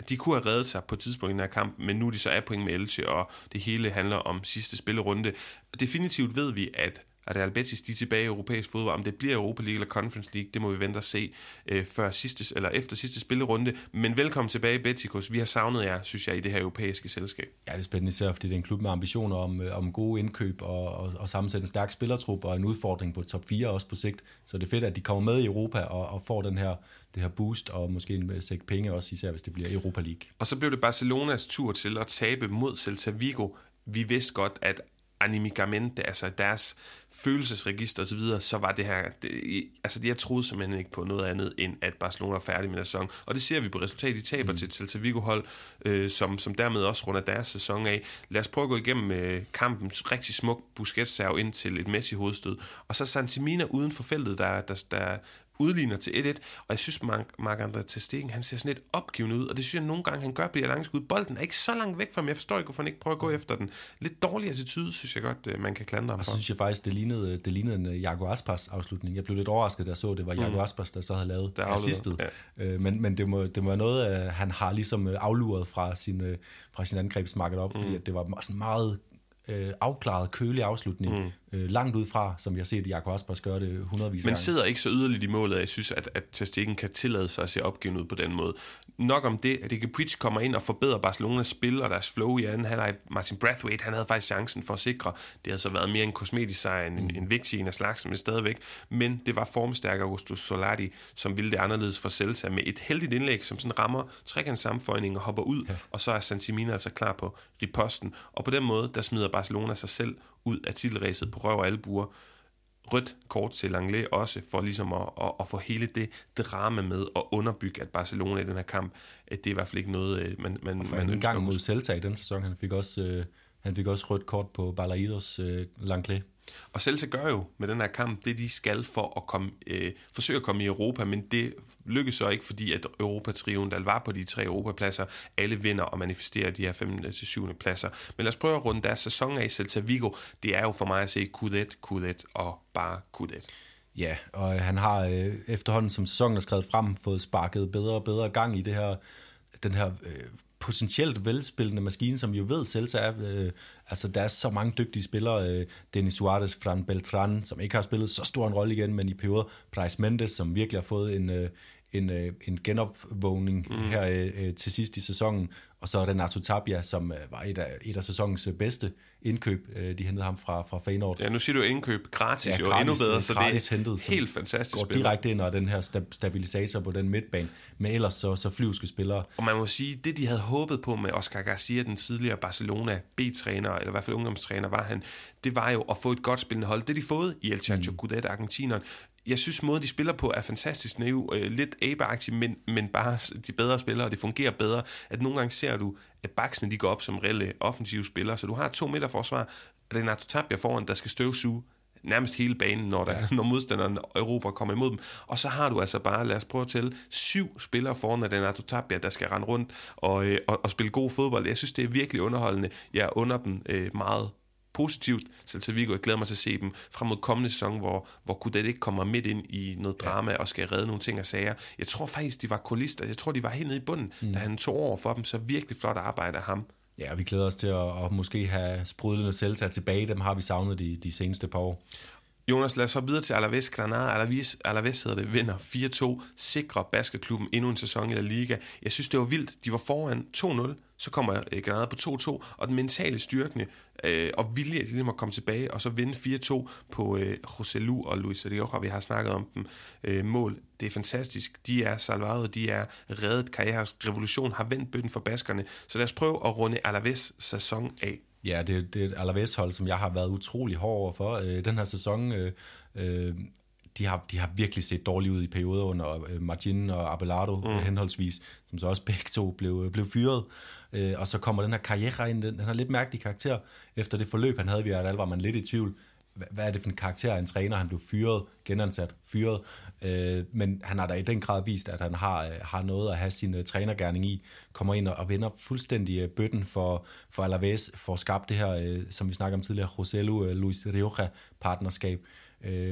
de kunne have reddet sig på et tidspunkt i den her kamp, men nu er de så af point med Elche, og det hele handler om sidste spillerunde. Definitivt ved vi, at at Real Betis de er tilbage i europæisk fodbold. Om det bliver Europa League eller Conference League, det må vi vente og se øh, før sidste, eller efter sidste spillerunde. Men velkommen tilbage, Betikos. Vi har savnet jer, synes jeg, i det her europæiske selskab. Ja, det er spændende især, fordi det er en klub med ambitioner om, øh, om gode indkøb og, og, og sammensætte en stærk spillertrup og en udfordring på top 4 også på sigt. Så det er fedt, at de kommer med i Europa og, og får den her, det her boost og måske en sæk penge også, især hvis det bliver Europa League. Og så blev det Barcelonas tur til at tabe mod Celta Vigo. Vi vidste godt, at animicamente, altså deres følelsesregister osv., så, så var det her, det, altså jeg troede simpelthen ikke på noget andet, end at Barcelona er færdig med sæson. Og det ser vi på resultatet. De taber mm. til Celta Vigo-hold, øh, som, som dermed også runder deres sæson af. Lad os prøve at gå igennem øh, kampen. Rigtig smuk busquets ind til et Messi-hovedstød. Og så Santimina uden for feltet, der, der, der udligner til 1-1, og jeg synes, Mark, André Testegen, han ser sådan lidt opgivende ud, og det synes jeg nogle gange, han gør, bliver langskud. Bolden er ikke så langt væk fra ham, jeg forstår ikke, hvorfor han ikke prøver at gå efter den. Lidt dårlig attitude, synes jeg godt, øh, man kan klandre ham for. Og så synes jeg faktisk, det lignede, det lignede en øh, Jago Aspas afslutning. Jeg blev lidt overrasket, da jeg så, det var Jago mm. Aspas, der så havde lavet assistet. Ja. Øh, men, men det, må, det må være noget, han har ligesom afluret fra sin, fra sin angrebsmarked op, mm. fordi at det var sådan meget øh, afklaret, kølig afslutning, mm. øh, langt ud fra, som vi har set Jakob Aspas gøre det hundredvis af Men gange. sidder ikke så yderligt i målet, at jeg synes, at, at Testikken kan tillade sig at se opgiven ud på den måde. Nok om det, at Ike Puig kommer ind og forbedrer Barcelonas spil og deres flow i anden halvleg. Martin Brathwaite, han havde faktisk chancen for at sikre. Det havde så været mere en kosmetisk sejr end mm. en, en vigtig en af slags, men stadigvæk. Men det var formstærker Augustus Solari, som ville det anderledes for Celta med et heldigt indlæg, som sådan rammer trekant sammenføjning og hopper ud, ja. og så er Santimina altså klar på riposten. Og på den måde, der smider Barcelona sig selv ud af titelræset på røv og albuer rødt kort til Langley også, for ligesom at, at, at få hele det drama med og underbygge, at Barcelona i den her kamp, at det er i hvert fald ikke noget, øh, man, man, For man en gang mod Celta i den sæson, han fik også, øh, han fik også rødt kort på Balaidos øh, Langley. Og Celta gør jo med den her kamp det, de skal for at komme, øh, forsøge at komme i Europa, men det lykkes så ikke, fordi at Europa-trioen, der var på de tre Europapladser, alle vinder og manifesterer de her 5. Øh, til 7. pladser. Men lad os prøve at runde deres sæson af i Celta Vigo. Det er jo for mig at se Kudet, Kudet og bare Kudet. Ja, og øh, han har øh, efterhånden, som sæsonen er skrevet frem, fået sparket bedre og bedre gang i det her, den her øh, potentielt velspillende maskine, som vi jo ved Celta er. Øh, altså, der er så mange dygtige spillere. Øh, Denis Suarez, Fran Beltran, som ikke har spillet så stor en rolle igen, men i perioder. Price Mendes, som virkelig har fået en, øh, en, øh, en genopvågning mm. her øh, til sidst i sæsonen. Og så Renato Tapia, som øh, var et af, et af sæsonens bedste indkøb. Øh, de hentede ham fra, fra Feyenoord. Ja, nu siger du indkøb gratis, Ja, jo gratis, endnu bedre, øh, så det er hentet, helt fantastisk Går spiller. direkte ind og er den her stab- stabilisator på den midtbane, med ellers så, så flyvske spillere. Og man må sige, det de havde håbet på med Oscar Garcia, den tidligere Barcelona B-træner, eller i hvert fald ungdomstræner var han, det var jo at få et godt spillende hold. Det de fået i El Chacho mm. Gudet, argentineren. Jeg synes, måden de spiller på er fantastisk naiv, øh, lidt abe men, men bare de bedre spillere, og det fungerer bedre. At nogle gange ser du, at baksene de går op som reelle offensive spillere, så du har to midterforsvar, Renato Tapia foran, der skal støvsuge nærmest hele banen, når, der, når modstanderen Europa kommer imod dem. Og så har du altså bare, lad os prøve at tælle, syv spillere foran af Renato Tapia, der skal rende rundt og, øh, og, og spille god fodbold. Jeg synes, det er virkelig underholdende. Jeg under dem øh, meget positivt. Celta Vigo, jeg glæder mig til at se dem frem mod kommende sæson, hvor, hvor Kudet ikke kommer midt ind i noget drama og skal redde nogle ting og sager. Jeg tror faktisk, de var kulister. Jeg tror, de var helt nede i bunden, mm. da han tog over for dem. Så virkelig flot arbejde af ham. Ja, vi glæder os til at, at måske have sprudlende Celta tilbage. Dem har vi savnet de, de seneste par år. Jonas, lad os hoppe videre til Alaves Granada. Alaves, Alaves hedder det, vinder 4-2, sikrer basketklubben endnu en sæson i La Liga. Jeg synes, det var vildt. De var foran 2-0, så kommer øh, Granada på 2-2, og den mentale styrkende øh, og vilje til de ligesom at komme tilbage, og så vinde 4-2 på øh, José Lu og Luis Rioja. Vi har snakket om dem øh, mål. Det er fantastisk. De er Salvado, de er reddet. Karrieres revolution har vendt bøtten for baskerne. Så lad os prøve at runde Alaves sæson af. Ja, det, det er et Alaves-hold, som jeg har været utrolig hård over for. Øh, den her sæson, øh, øh, de, har, de har virkelig set dårligt ud i perioder under øh, Martin og Abelardo mm. øh, henholdsvis, som så også begge to blev, øh, blev fyret. Øh, og så kommer den her karriere ind, den, den har lidt mærkelig karakter. Efter det forløb, han havde vi, at var man lidt i tvivl. Hvad, er det for en karakter af en træner? Han blev fyret, genansat, fyret. Øh, men han har da i den grad vist, at han har, øh, har noget at have sin uh, trænergærning i. Kommer ind og, og vender fuldstændig uh, bøtten for, for Alaves, for at skabe det her, uh, som vi snakker om tidligere, Rosello, uh, Luis Rioja partnerskab øh,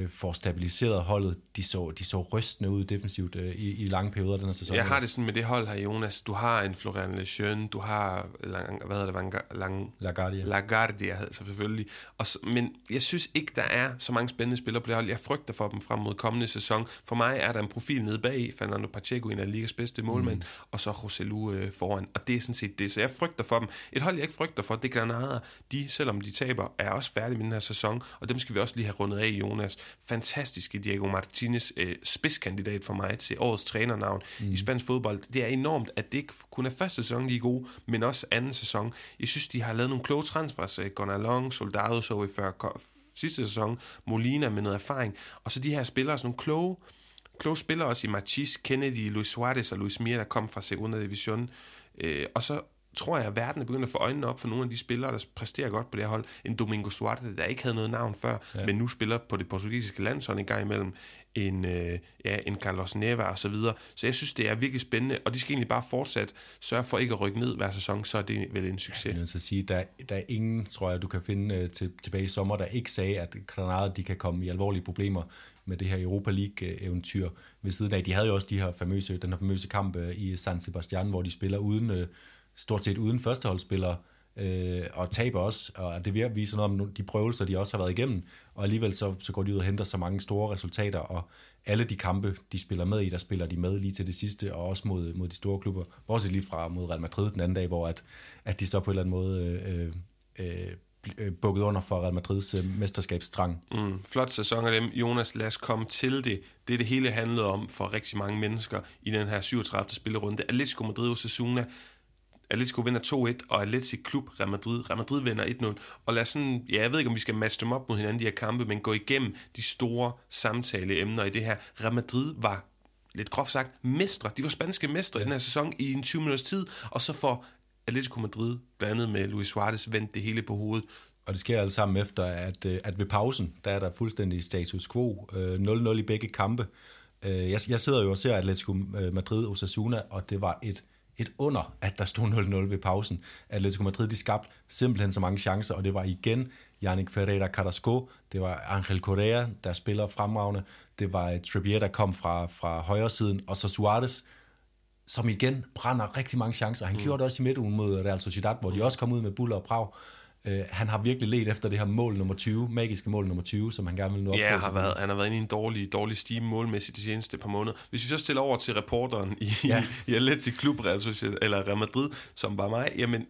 får stabiliseret holdet. De så, de så rystende ud defensivt øh, i, i lange perioder den her sæson. Jeg har det sådan med det hold her, Jonas. Du har en Florian Lejeune, du har, lang, hvad hedder det, Vanga, lang, LaGuardia. LaGuardia selvfølgelig. Og, så- men jeg synes ikke, der er så mange spændende spillere på det hold. Jeg frygter for dem frem mod kommende sæson. For mig er der en profil nede bag, Fernando Pacheco, en af ligas bedste målmænd, mm. og så Roselu øh, foran. Og det er sådan set det. Så jeg frygter for dem. Et hold, jeg ikke frygter for, det er Granada. De, selvom de taber, er også færdige med den her sæson, og dem skal vi også lige have rundet af, Jonas. Fantastiske Diego Martinez, øh, spidskandidat for mig til årets trænernavn mm. i spansk fodbold. Det er enormt, at det ikke kun er første sæson, de er gode, men også anden sæson. Jeg synes, de har lavet nogle kloge transfers. Øh, Gonalong, Soldado så vi før sidste sæson, Molina med noget erfaring, og så de her spillere, sådan nogle kloge, kloge spillere også i Machis, Kennedy, Luis Suarez og Luis Mia, der kom fra Segunda Division. Øh, og så tror jeg, at verden er begyndt at få øjnene op for nogle af de spillere, der præsterer godt på det her hold. En Domingo Suarez, der ikke havde noget navn før, ja. men nu spiller på det portugisiske landshold en gang imellem. En, øh, ja, en Carlos Neva og så videre. Så jeg synes, det er virkelig spændende, og de skal egentlig bare fortsat sørge for ikke at rykke ned hver sæson, så er det vel en succes. Jeg er nødt til at sige, der, der er ingen, tror jeg, du kan finde øh, til, tilbage i sommer, der ikke sagde, at Granada de kan komme i alvorlige problemer med det her Europa League-eventyr ved siden af. De havde jo også de her famøse, den her famøse kamp øh, i San Sebastian, hvor de spiller uden, øh, stort set uden førsteholdsspillere, øh, og taber også, og det viser noget om de prøvelser, de også har været igennem, og alligevel så, så går de ud og henter så mange store resultater, og alle de kampe, de spiller med i, der spiller de med lige til det sidste, og også mod, mod de store klubber, bortset lige fra mod Real Madrid den anden dag, hvor at, at de så på en eller anden måde øh, øh, øh bukket under for Real Madrids øh, mesterskabstrang. Mm, flot sæson af dem. Jonas, lad os komme til det. Det det hele handlede om for rigtig mange mennesker i den her 37. spillerunde. Atletico Madrid Osasuna Atletico vinder 2-1, og Atletico Klub Real Madrid. Real Madrid vinder 1-0. Og lad sådan, ja, jeg ved ikke, om vi skal matche dem op mod hinanden, de her kampe, men gå igennem de store samtaleemner i det her. Real Madrid var lidt groft sagt, mestre. De var spanske mestre i den her sæson i en 20 minutters tid, og så får Atletico Madrid, blandet med Luis Suarez, vendt det hele på hovedet. Og det sker alt sammen efter, at, øh, at ved pausen, der er der fuldstændig status quo. 0-0 øh, i begge kampe. Øh, jeg, jeg sidder jo og ser Atletico Madrid Osasuna, og det var et et under, at der stod 0-0 ved pausen. Atletico Madrid, de skabte simpelthen så mange chancer, og det var igen Yannick Ferreira Carrasco, det var Angel Correa, der spiller fremragende, det var Trippier, der kom fra, fra højre siden, og så Suarez, som igen brænder rigtig mange chancer. Han mm. gjorde det også i midtugen mod Real Sociedad, hvor de også kom ud med buller og prag. Uh, han har virkelig let efter det her mål nummer 20, magiske mål nummer 20, som han gerne vil nå op ja, på. Har været, han har været inde i en dårlig, dårlig stime målmæssigt de seneste par måneder. Hvis vi så stiller over til reporteren i, ja. i, i Atletico Klub Real, eller Real Madrid, som var mig, jamen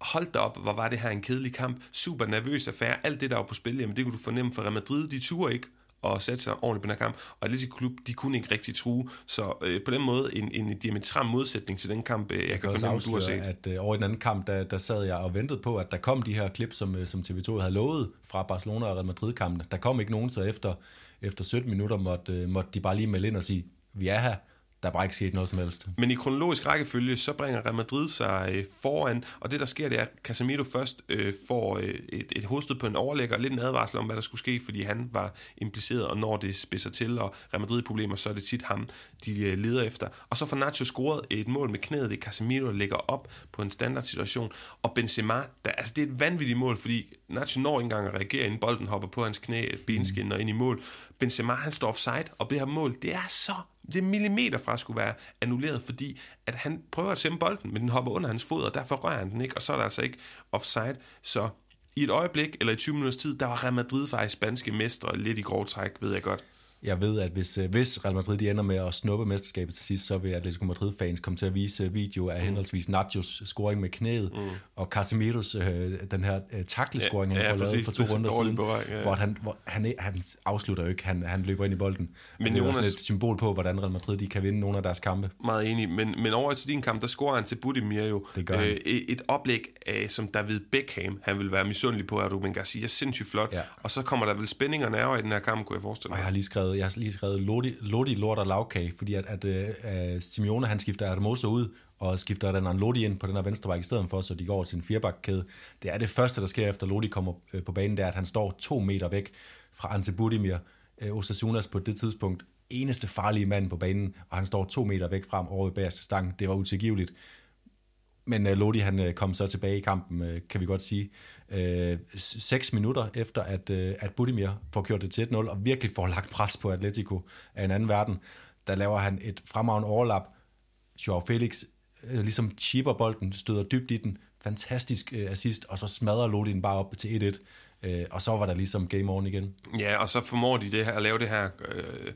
hold da op, hvor var det her en kedelig kamp. Super nervøs affære. Alt det, der var på spil, jamen det kunne du fornemme for Real Madrid. De turde ikke og sætte sig ordentligt på den her kamp. Og Atletico Klub, de kunne ikke rigtig true. Så øh, på den måde en, en diametral modsætning til den kamp, øh, jeg, jeg kan fornemme, du har set. at øh, over i den anden kamp, der, der sad jeg og ventede på, at der kom de her klip, som, øh, som TV2 havde lovet fra Barcelona og Real Madrid-kampene. Der kom ikke nogen, så efter, efter 17 minutter måtte, øh, måtte de bare lige melde ind og sige, vi er her, der er bare ikke sket noget som helst. Men i kronologisk rækkefølge, så bringer Real Madrid sig øh, foran, og det der sker, det er, at Casemiro først øh, får øh, et, et hovedstød på en overlægger, og lidt en advarsel om, hvad der skulle ske, fordi han var impliceret, og når det spidser til, og Real Madrid-problemer, så er det tit ham, de øh, leder efter. Og så får Nacho scoret et mål med knæet, det Casemiro lægger op på en standardsituation, og Benzema, der, altså det er et vanvittigt mål, fordi Nacho når ikke engang at reagere, inden bolden hopper på hans knæ, benskin og ind i mål. Benzema, han står offside, og det her mål, det er så det er millimeter fra at skulle være annulleret, fordi at han prøver at sende bolden, men den hopper under hans fod, og derfor rører han den ikke, og så er der altså ikke offside. Så i et øjeblik, eller i 20 minutters tid, der var Real Madrid faktisk spanske mestre, lidt i grov træk, ved jeg godt jeg ved, at hvis, øh, hvis Real Madrid de ender med at snuppe mesterskabet til sidst, så vil Atletico Madrid-fans komme til at vise video af mm. henholdsvis Nachos scoring med knæet, mm. og Casemiros, øh, den her øh, taklescoring, ja, han ja, får lavet for to runder siden, ja. hvor, han, hvor han, han afslutter jo ikke, han, han løber ind i bolden. Men det er Jonas, et symbol på, hvordan Real Madrid de kan vinde nogle af deres kampe. Meget enig, men, men over til din kamp, der scorer han til Budimir jo øh, et oplæg, af, som David Beckham, han vil være misundelig på, at Ruben Garcia, sindssygt flot, ja. og så kommer der vel spænding og nerver i den her kamp, kunne jeg forestille mig. Og jeg har lige skrevet skrevet, jeg har lige skrevet Lodi, Lodi Lort og Lavkage, fordi at, at uh, Simeone han skifter Hermoso ud, og skifter den Lodi ind på den her venstre bak i stedet for, så de går over til en firebakkæde. Det er det første, der sker efter Lodi kommer øh, på banen, det er, at han står to meter væk fra Ante Budimir. Uh, øh, Osasunas på det tidspunkt eneste farlige mand på banen, og han står to meter væk frem over i bagerste stang. Det var utilgiveligt. Men uh, Lodi han uh, kom så tilbage i kampen, uh, kan vi godt sige øh, seks minutter efter, at, øh, at Budimir får gjort det til 1-0, og virkelig får lagt pres på Atletico af en anden verden, der laver han et fremragende overlap. Joao Felix øh, ligesom chipper bolden, støder dybt i den, fantastisk øh, assist, og så smadrer Lodi den bare op til 1-1. Øh, og så var der ligesom game on igen. Ja, og så formår de det her, at lave det her øh,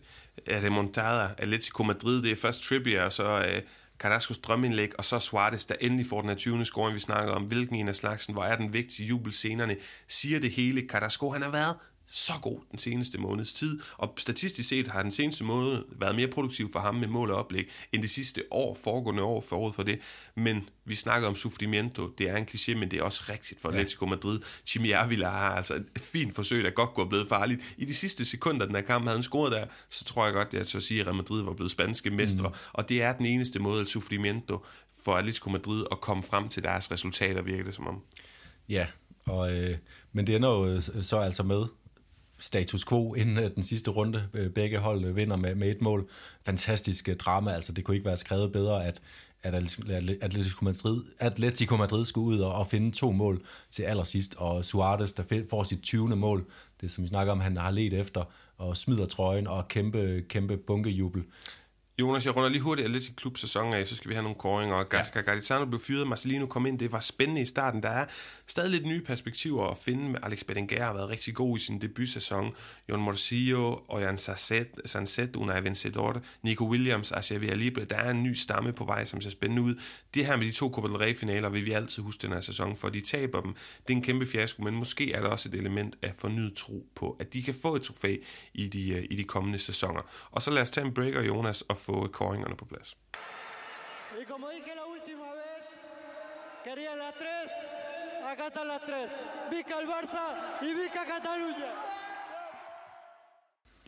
remontada Atletico Madrid. Det er først Trippier, og så øh, Carrascos drømmeindlæg, og så Suarez, der endelig får den her 20. scoring, vi snakker om, hvilken en af slagsen, hvor er den vigtige jubelscenerne, siger det hele. Carrasco, han har været så god den seneste måneds tid, og statistisk set har den seneste måned været mere produktiv for ham med mål og oplæg, end det sidste år, foregående år forud for det. Men vi snakker om sufrimiento, det er en kliché, men det er også rigtigt for ja. Atletico Madrid. Jimmy Avila har altså et fint forsøg, der godt går blevet farligt. I de sidste sekunder, den her kamp havde han scoret der, så tror jeg godt, at jeg så sige, at Real Madrid var blevet spanske mestre, mm. og det er den eneste måde, sufrimiento for Atletico Madrid at komme frem til deres resultater, virker det som om. Ja, og, øh, men det ender jo øh, så altså med, status quo inden øh, den sidste runde. Øh, begge hold øh, vinder med, med et mål. Fantastisk drama, altså det kunne ikke være skrevet bedre, at, at Atletico Madrid, Atletico Madrid skulle ud og, og finde to mål til allersidst, og Suarez, der får sit 20. mål, det som vi snakker om, han har let efter, og smider trøjen og kæmpe, kæmpe bunkejubel. Jonas, jeg runder lige hurtigt Atletic Klub sæson af, så skal vi have nogle koringer. Og Gasca ja. Garitano blev fyret, Marcelino kom ind, det var spændende i starten. Der er stadig lidt nye perspektiver at finde. med Alex Berenguer har været rigtig god i sin debutsæson. Jon Morcillo, Jan Sanset, Sanset, Unai Vencedor, Nico Williams, Xavier Libre. Der er en ny stamme på vej, som ser spændende ud. Det her med de to Copa del Rey-finaler vil vi altid huske den her sæson, for de taber dem. Det er en kæmpe fiasko, men måske er der også et element af fornyet tro på, at de kan få et trofæ i de, øh, i de kommende sæsoner. Og så lad os tage en breaker, Jonas, og få koringerne på plads. Y como dije la última vez, quería la 3 acá están las tres. Vica el Barça y Vica Cataluña.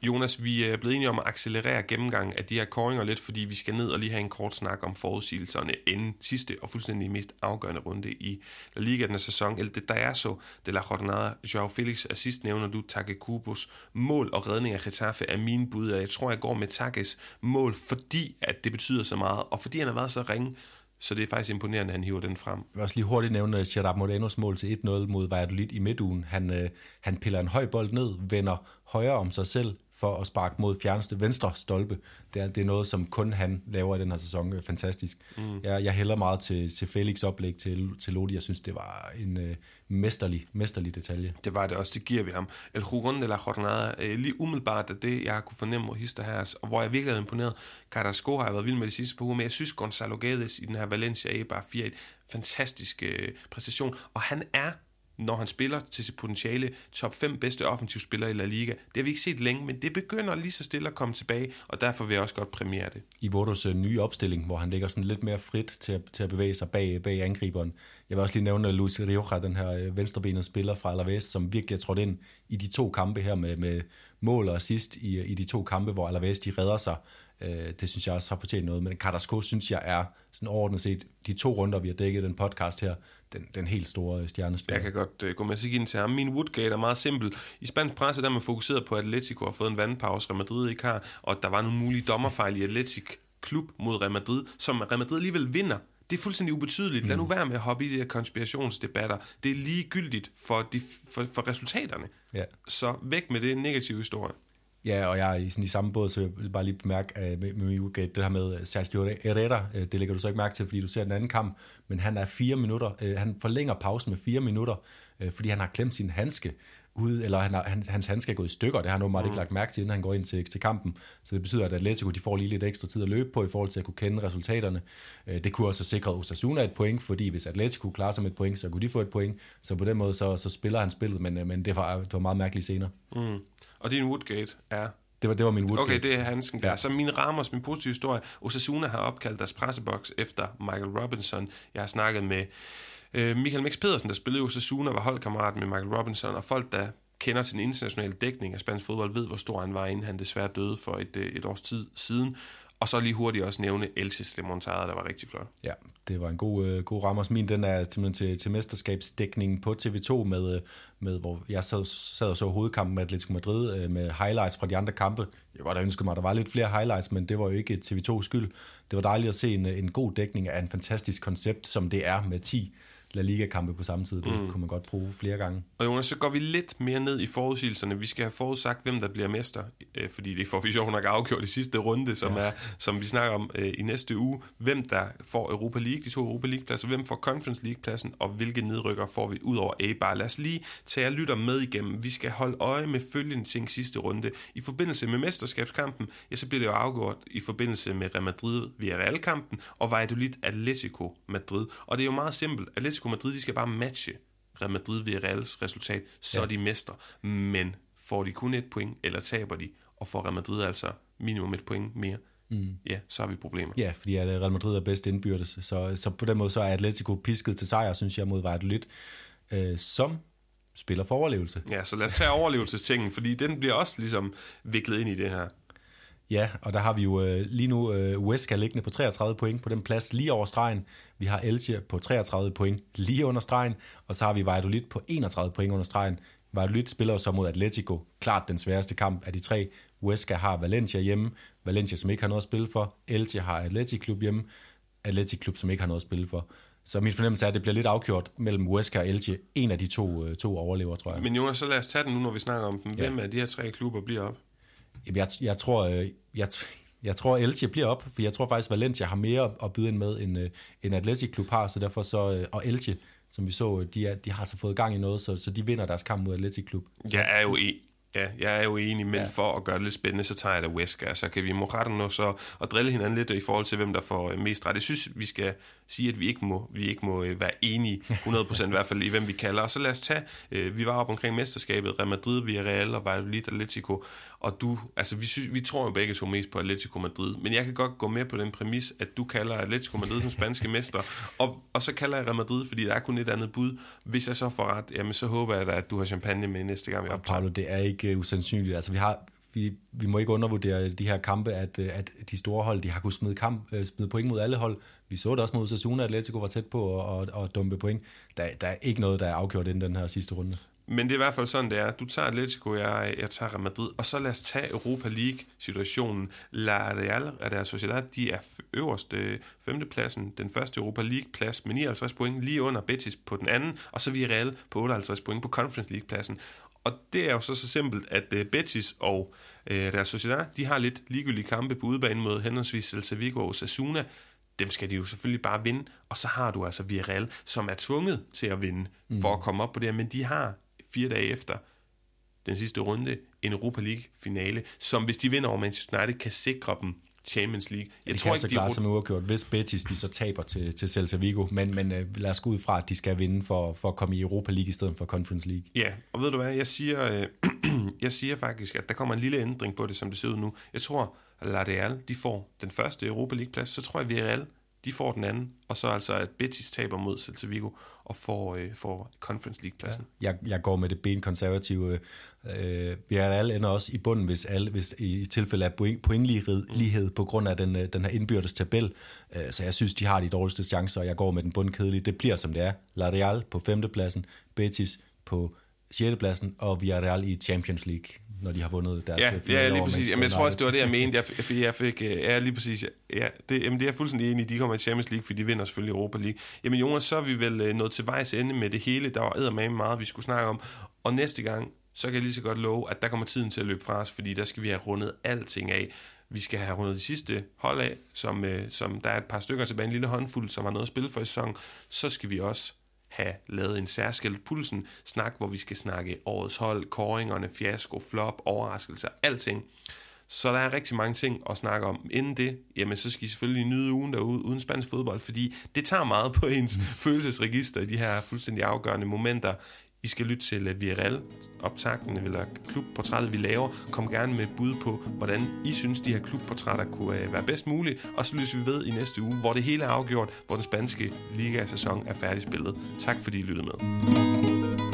Jonas, vi øh, er blevet enige om at accelerere gennemgangen af de her koringer lidt, fordi vi skal ned og lige have en kort snak om forudsigelserne inden sidste og fuldstændig mest afgørende runde i La Liga den her sæson. El så de la Jornada, Joao Felix, assist nævner du, Take Kubos mål og redning af Getafe er mine bud, og jeg tror, jeg går med Takes mål, fordi at det betyder så meget, og fordi han har været så ringe, så det er faktisk imponerende, at han hiver den frem. Jeg vil også lige hurtigt nævne øh, Gerard Morenos mål til 1-0 mod Valladolid i midtugen. Han, øh, han piller en høj bold ned, vender højere om sig selv, for at sparke mod fjerneste venstre stolpe. Det er, det er noget, som kun han laver i den her sæson. Fantastisk. Mm. Jeg, jeg hælder meget til, til Felix oplæg til, til Lodi. Jeg synes, det var en øh, mesterlig, mesterlig detalje. Det var det også, det giver vi ham. El Jugon de la Jornada, øh, lige umiddelbart af det, jeg kunne fornemme mod Hister her, og hvor jeg virkelig er imponeret. Carrasco har jeg været vild med de sidste par uger, men jeg synes Gonzalo Gades i den her Valencia A bare 4 fantastisk øh, præstation, og han er når han spiller til sit potentiale top 5 bedste offensivspillere i La Liga. Det har vi ikke set længe, men det begynder lige så stille at komme tilbage, og derfor vil jeg også godt premiere det. I Vortos øh, nye opstilling, hvor han ligger sådan lidt mere frit til at, til at bevæge sig bag, bag angriberen. Jeg vil også lige nævne øh, Luis Rioja, den her øh, venstrebenede spiller fra Alaves, som virkelig er trådt ind i de to kampe her med, med mål og assist i, øh, i de to kampe, hvor Alaves de redder sig Øh, det synes jeg også har fortjent noget. Men Carrasco synes jeg er sådan overordnet set, de to runder, vi har dækket den podcast her, den, den helt store stjernespiller. Jeg kan godt uh, gå med sig ind til ham. Min Woodgate er meget simpel. I spansk presse der er man fokuseret på, at Atletico har fået en vandpause, Real Madrid ikke har, og der var nogle mulige dommerfejl i Atletic klub mod Real Madrid, som Real Madrid alligevel vinder. Det er fuldstændig ubetydeligt. Lad nu mm. være med at hoppe i de her konspirationsdebatter. Det er ligegyldigt for, de, for, for resultaterne. Ja. Så væk med det negative historie. Ja, og jeg er i, sådan, i samme båd, så jeg vil bare lige bemærke uh, med, med Ugate, det her med Sergio Herrera, uh, det lægger du så ikke mærke til, fordi du ser den anden kamp, men han er fire minutter, uh, han forlænger pausen med fire minutter, uh, fordi han har klemt sin handske ud, eller han han, hans handske er gået i stykker, det har han åbenbart mm. ikke lagt mærke til, inden han går ind til, til kampen. Så det betyder, at Atletico de får lige lidt ekstra tid at løbe på, i forhold til at kunne kende resultaterne. Det kunne også have sikret Osasuna et point, fordi hvis Atletico klarer sig med et point, så kunne de få et point. Så på den måde, så, så spiller han spillet, men, men det, var, det var meget mærkeligt senere. Mm. Og din Woodgate er det var, det var min Woodgate. Okay, det er Hansen der. Ja. Så min Ramos, min positive historie. Osasuna har opkaldt deres presseboks efter Michael Robinson. Jeg har snakket med øh, Michael Mix Pedersen, der spillede i Osasuna, var holdkammerat med Michael Robinson, og folk, der kender sin internationale dækning af spansk fodbold, ved, hvor stor han var, inden han desværre døde for et, øh, et års tid siden. Og så lige hurtigt også nævne Elsis Lemontada, der var rigtig flot. Ja, det var en god, øh, god Ramos. Min den er simpelthen til, til mesterskabsdækningen på TV2, med, øh, med, hvor jeg sad, sad og så hovedkampen med Atletico Madrid øh, med highlights fra de andre kampe. Jeg var da ønsket mig, at der var lidt flere highlights, men det var jo ikke TV2's skyld. Det var dejligt at se en, en god dækning af en fantastisk koncept, som det er med 10 La Liga-kampe på samme tid. Det mm. kunne man godt bruge flere gange. Og Jonas, så går vi lidt mere ned i forudsigelserne. Vi skal have forudsagt, hvem der bliver mester, øh, fordi det får vi sjovt nok afgjort i sidste runde, som, ja. er, som vi snakker om øh, i næste uge. Hvem der får Europa League, de to Europa League-pladser, hvem får Conference League-pladsen, og hvilke nedrykker får vi ud over A-bar. Lad os lige tage jer lytter med igennem. Vi skal holde øje med følgende ting sidste runde. I forbindelse med mesterskabskampen, ja, så bliver det jo afgjort i forbindelse med Real Madrid Villarreal-kampen og Valladolid Atletico Madrid. Og det er jo meget simpelt. Atletico Atletico Madrid, de skal bare matche Real Madrid ved Reals resultat, så ja. er de mester. Men får de kun et point, eller taber de, og får Real Madrid altså minimum et point mere, mm. ja, så har vi problemer. Ja, fordi Real Madrid er bedst indbyrdes, så, så på den måde så er Atletico pisket til sejr, synes jeg, mod Valladolid, øh, som spiller for overlevelse. Ja, så lad os tage overlevelsestingen, fordi den bliver også ligesom viklet ind i det her. Ja, og der har vi jo øh, lige nu øh, Huesca liggende på 33 point på den plads lige over stregen. Vi har Elche på 33 point lige under stregen, og så har vi Valladolid på 31 point under stregen. Valladolid spiller så mod Atletico. Klart den sværeste kamp af de tre. Huesca har Valencia hjemme. Valencia, som ikke har noget at spille for. Elche har Atletic Klub hjemme. Atletic Klub, som ikke har noget at spille for. Så min fornemmelse er, at det bliver lidt afgjort mellem Huesca og Elche. En af de to, øh, to overlever, tror jeg. Men Jonas, så lad os tage den nu, når vi snakker om dem. Hvem ja. af de her tre klubber bliver op? Jeg, jeg tror, øh, jeg, Jeg tror, Elche bliver op, for jeg tror faktisk, Valencia har mere at byde ind med, end, øh, end Athletic Klub har, så derfor så, øh, og Elche, som vi så, de, er, de har så fået gang i noget, så, så de vinder deres kamp mod Athletic Klub. Jeg er jo i, Ja, jeg er jo enig, men ja. for at gøre det lidt spændende, så tager jeg da Wesker. Så kan vi nu så og drille hinanden lidt i forhold til, hvem der får mest ret. Jeg synes, vi skal sige, at vi ikke må, vi ikke må være enige 100% i hvert fald i, hvem vi kalder. Og så lad os tage, øh, vi var op omkring mesterskabet, Real Madrid, Villarreal og Valladolid Atletico, og du, altså vi, synes, vi tror jo begge to mest på Atletico Madrid, men jeg kan godt gå med på den præmis, at du kalder Atletico Madrid som spanske mester, og, og så kalder jeg Real Madrid, fordi der er kun et andet bud. Hvis jeg så får ret, jamen så håber jeg da, at du har champagne med næste gang, vi optager. Paolo, det er ikke usandsynligt. Altså vi har, vi, vi må ikke undervurdere de her kampe, at, at de store hold, de har kunnet smide, kamp, øh, smide point mod alle hold. Vi så det også mod Sasuna, Atletico var tæt på at, at, at dumpe point. Der, der er ikke noget, der er afgjort inden den her sidste runde. Men det er i hvert fald sådan, det er. Du tager Atletico, jeg, jeg tager Madrid, og så lad os tage Europa League-situationen. La Real Real Sociedad, de er øverst femtepladsen, den første Europa League-plads med 59 point, lige under Betis på den anden, og så vi Real på 58 point på Conference League-pladsen. Og det er jo så så simpelt, at uh, Betis og uh, Real Sociedad, de har lidt ligegyldige kampe på udebane mod henholdsvis Celta Vigo og Sasuna. Dem skal de jo selvfølgelig bare vinde, og så har du altså Villarreal, som er tvunget til at vinde mm. for at komme op på det her, men de har fire dage efter den sidste runde en Europa League-finale, som hvis de vinder over Manchester United, kan sikre dem Champions League. Jeg de tror kan ikke, de klare som uafgjort, hvis Betis de så taber til, til Celta Vigo, men, men uh, lad os gå ud fra, at de skal vinde for, for at komme i Europa League i stedet for Conference League. Ja, og ved du hvad, jeg siger, øh, jeg siger faktisk, at der kommer en lille ændring på det, som det ser ud nu. Jeg tror, at La Real, de får den første Europa League-plads, så tror jeg, at Villarreal, de får den anden, og så altså, at Betis taber mod Celta Vigo og får, øh, får Conference League-pladsen. Ja. Jeg, jeg går med det benkonservative. Øh, vi er alle ender også i bunden, hvis, alle, hvis i tilfælde af point, pointlighed på grund af den, øh, den her indbyrdes tabel. Øh, så jeg synes, de har de dårligste chancer, og jeg går med den bundkedelige. Det bliver, som det er. La Real på femtepladsen, Betis på 6. pladsen, og Villarreal i Champions League når de har vundet deres ja, ja, lige præcis. Jamen, jeg tror også, det var det, jeg mente. Jeg, jeg, jeg fik, ja, lige præcis. Ja, det, jamen, det er fuldstændig enig De kommer i Champions League, for de vinder selvfølgelig Europa League. Jamen, Jonas, så er vi vel øh, nået til vejs ende med det hele. Der var med meget, vi skulle snakke om. Og næste gang, så kan jeg lige så godt love, at der kommer tiden til at løbe fra os, fordi der skal vi have rundet alting af. Vi skal have rundet de sidste hold af, som, øh, som der er et par stykker tilbage, en lille håndfuld, som har noget at spille for i sæson. Så skal vi også have lavet en særskilt pulsen snak, hvor vi skal snakke årets hold, koringerne, fiasko, flop, overraskelser, alting. Så der er rigtig mange ting at snakke om. Inden det, jamen så skal I selvfølgelig nyde ugen derude uden spansk fodbold, fordi det tager meget på ens mm. følelsesregister i de her fuldstændig afgørende momenter. I skal lytte til øh, Viral optagten eller klubportrættet, vi laver. Kom gerne med bud på, hvordan I synes, de her klubportrætter kunne øh, være bedst mulige. Og så lyttes vi ved i næste uge, hvor det hele er afgjort, hvor den spanske liga-sæson er færdigspillet. Tak fordi I lyttede med.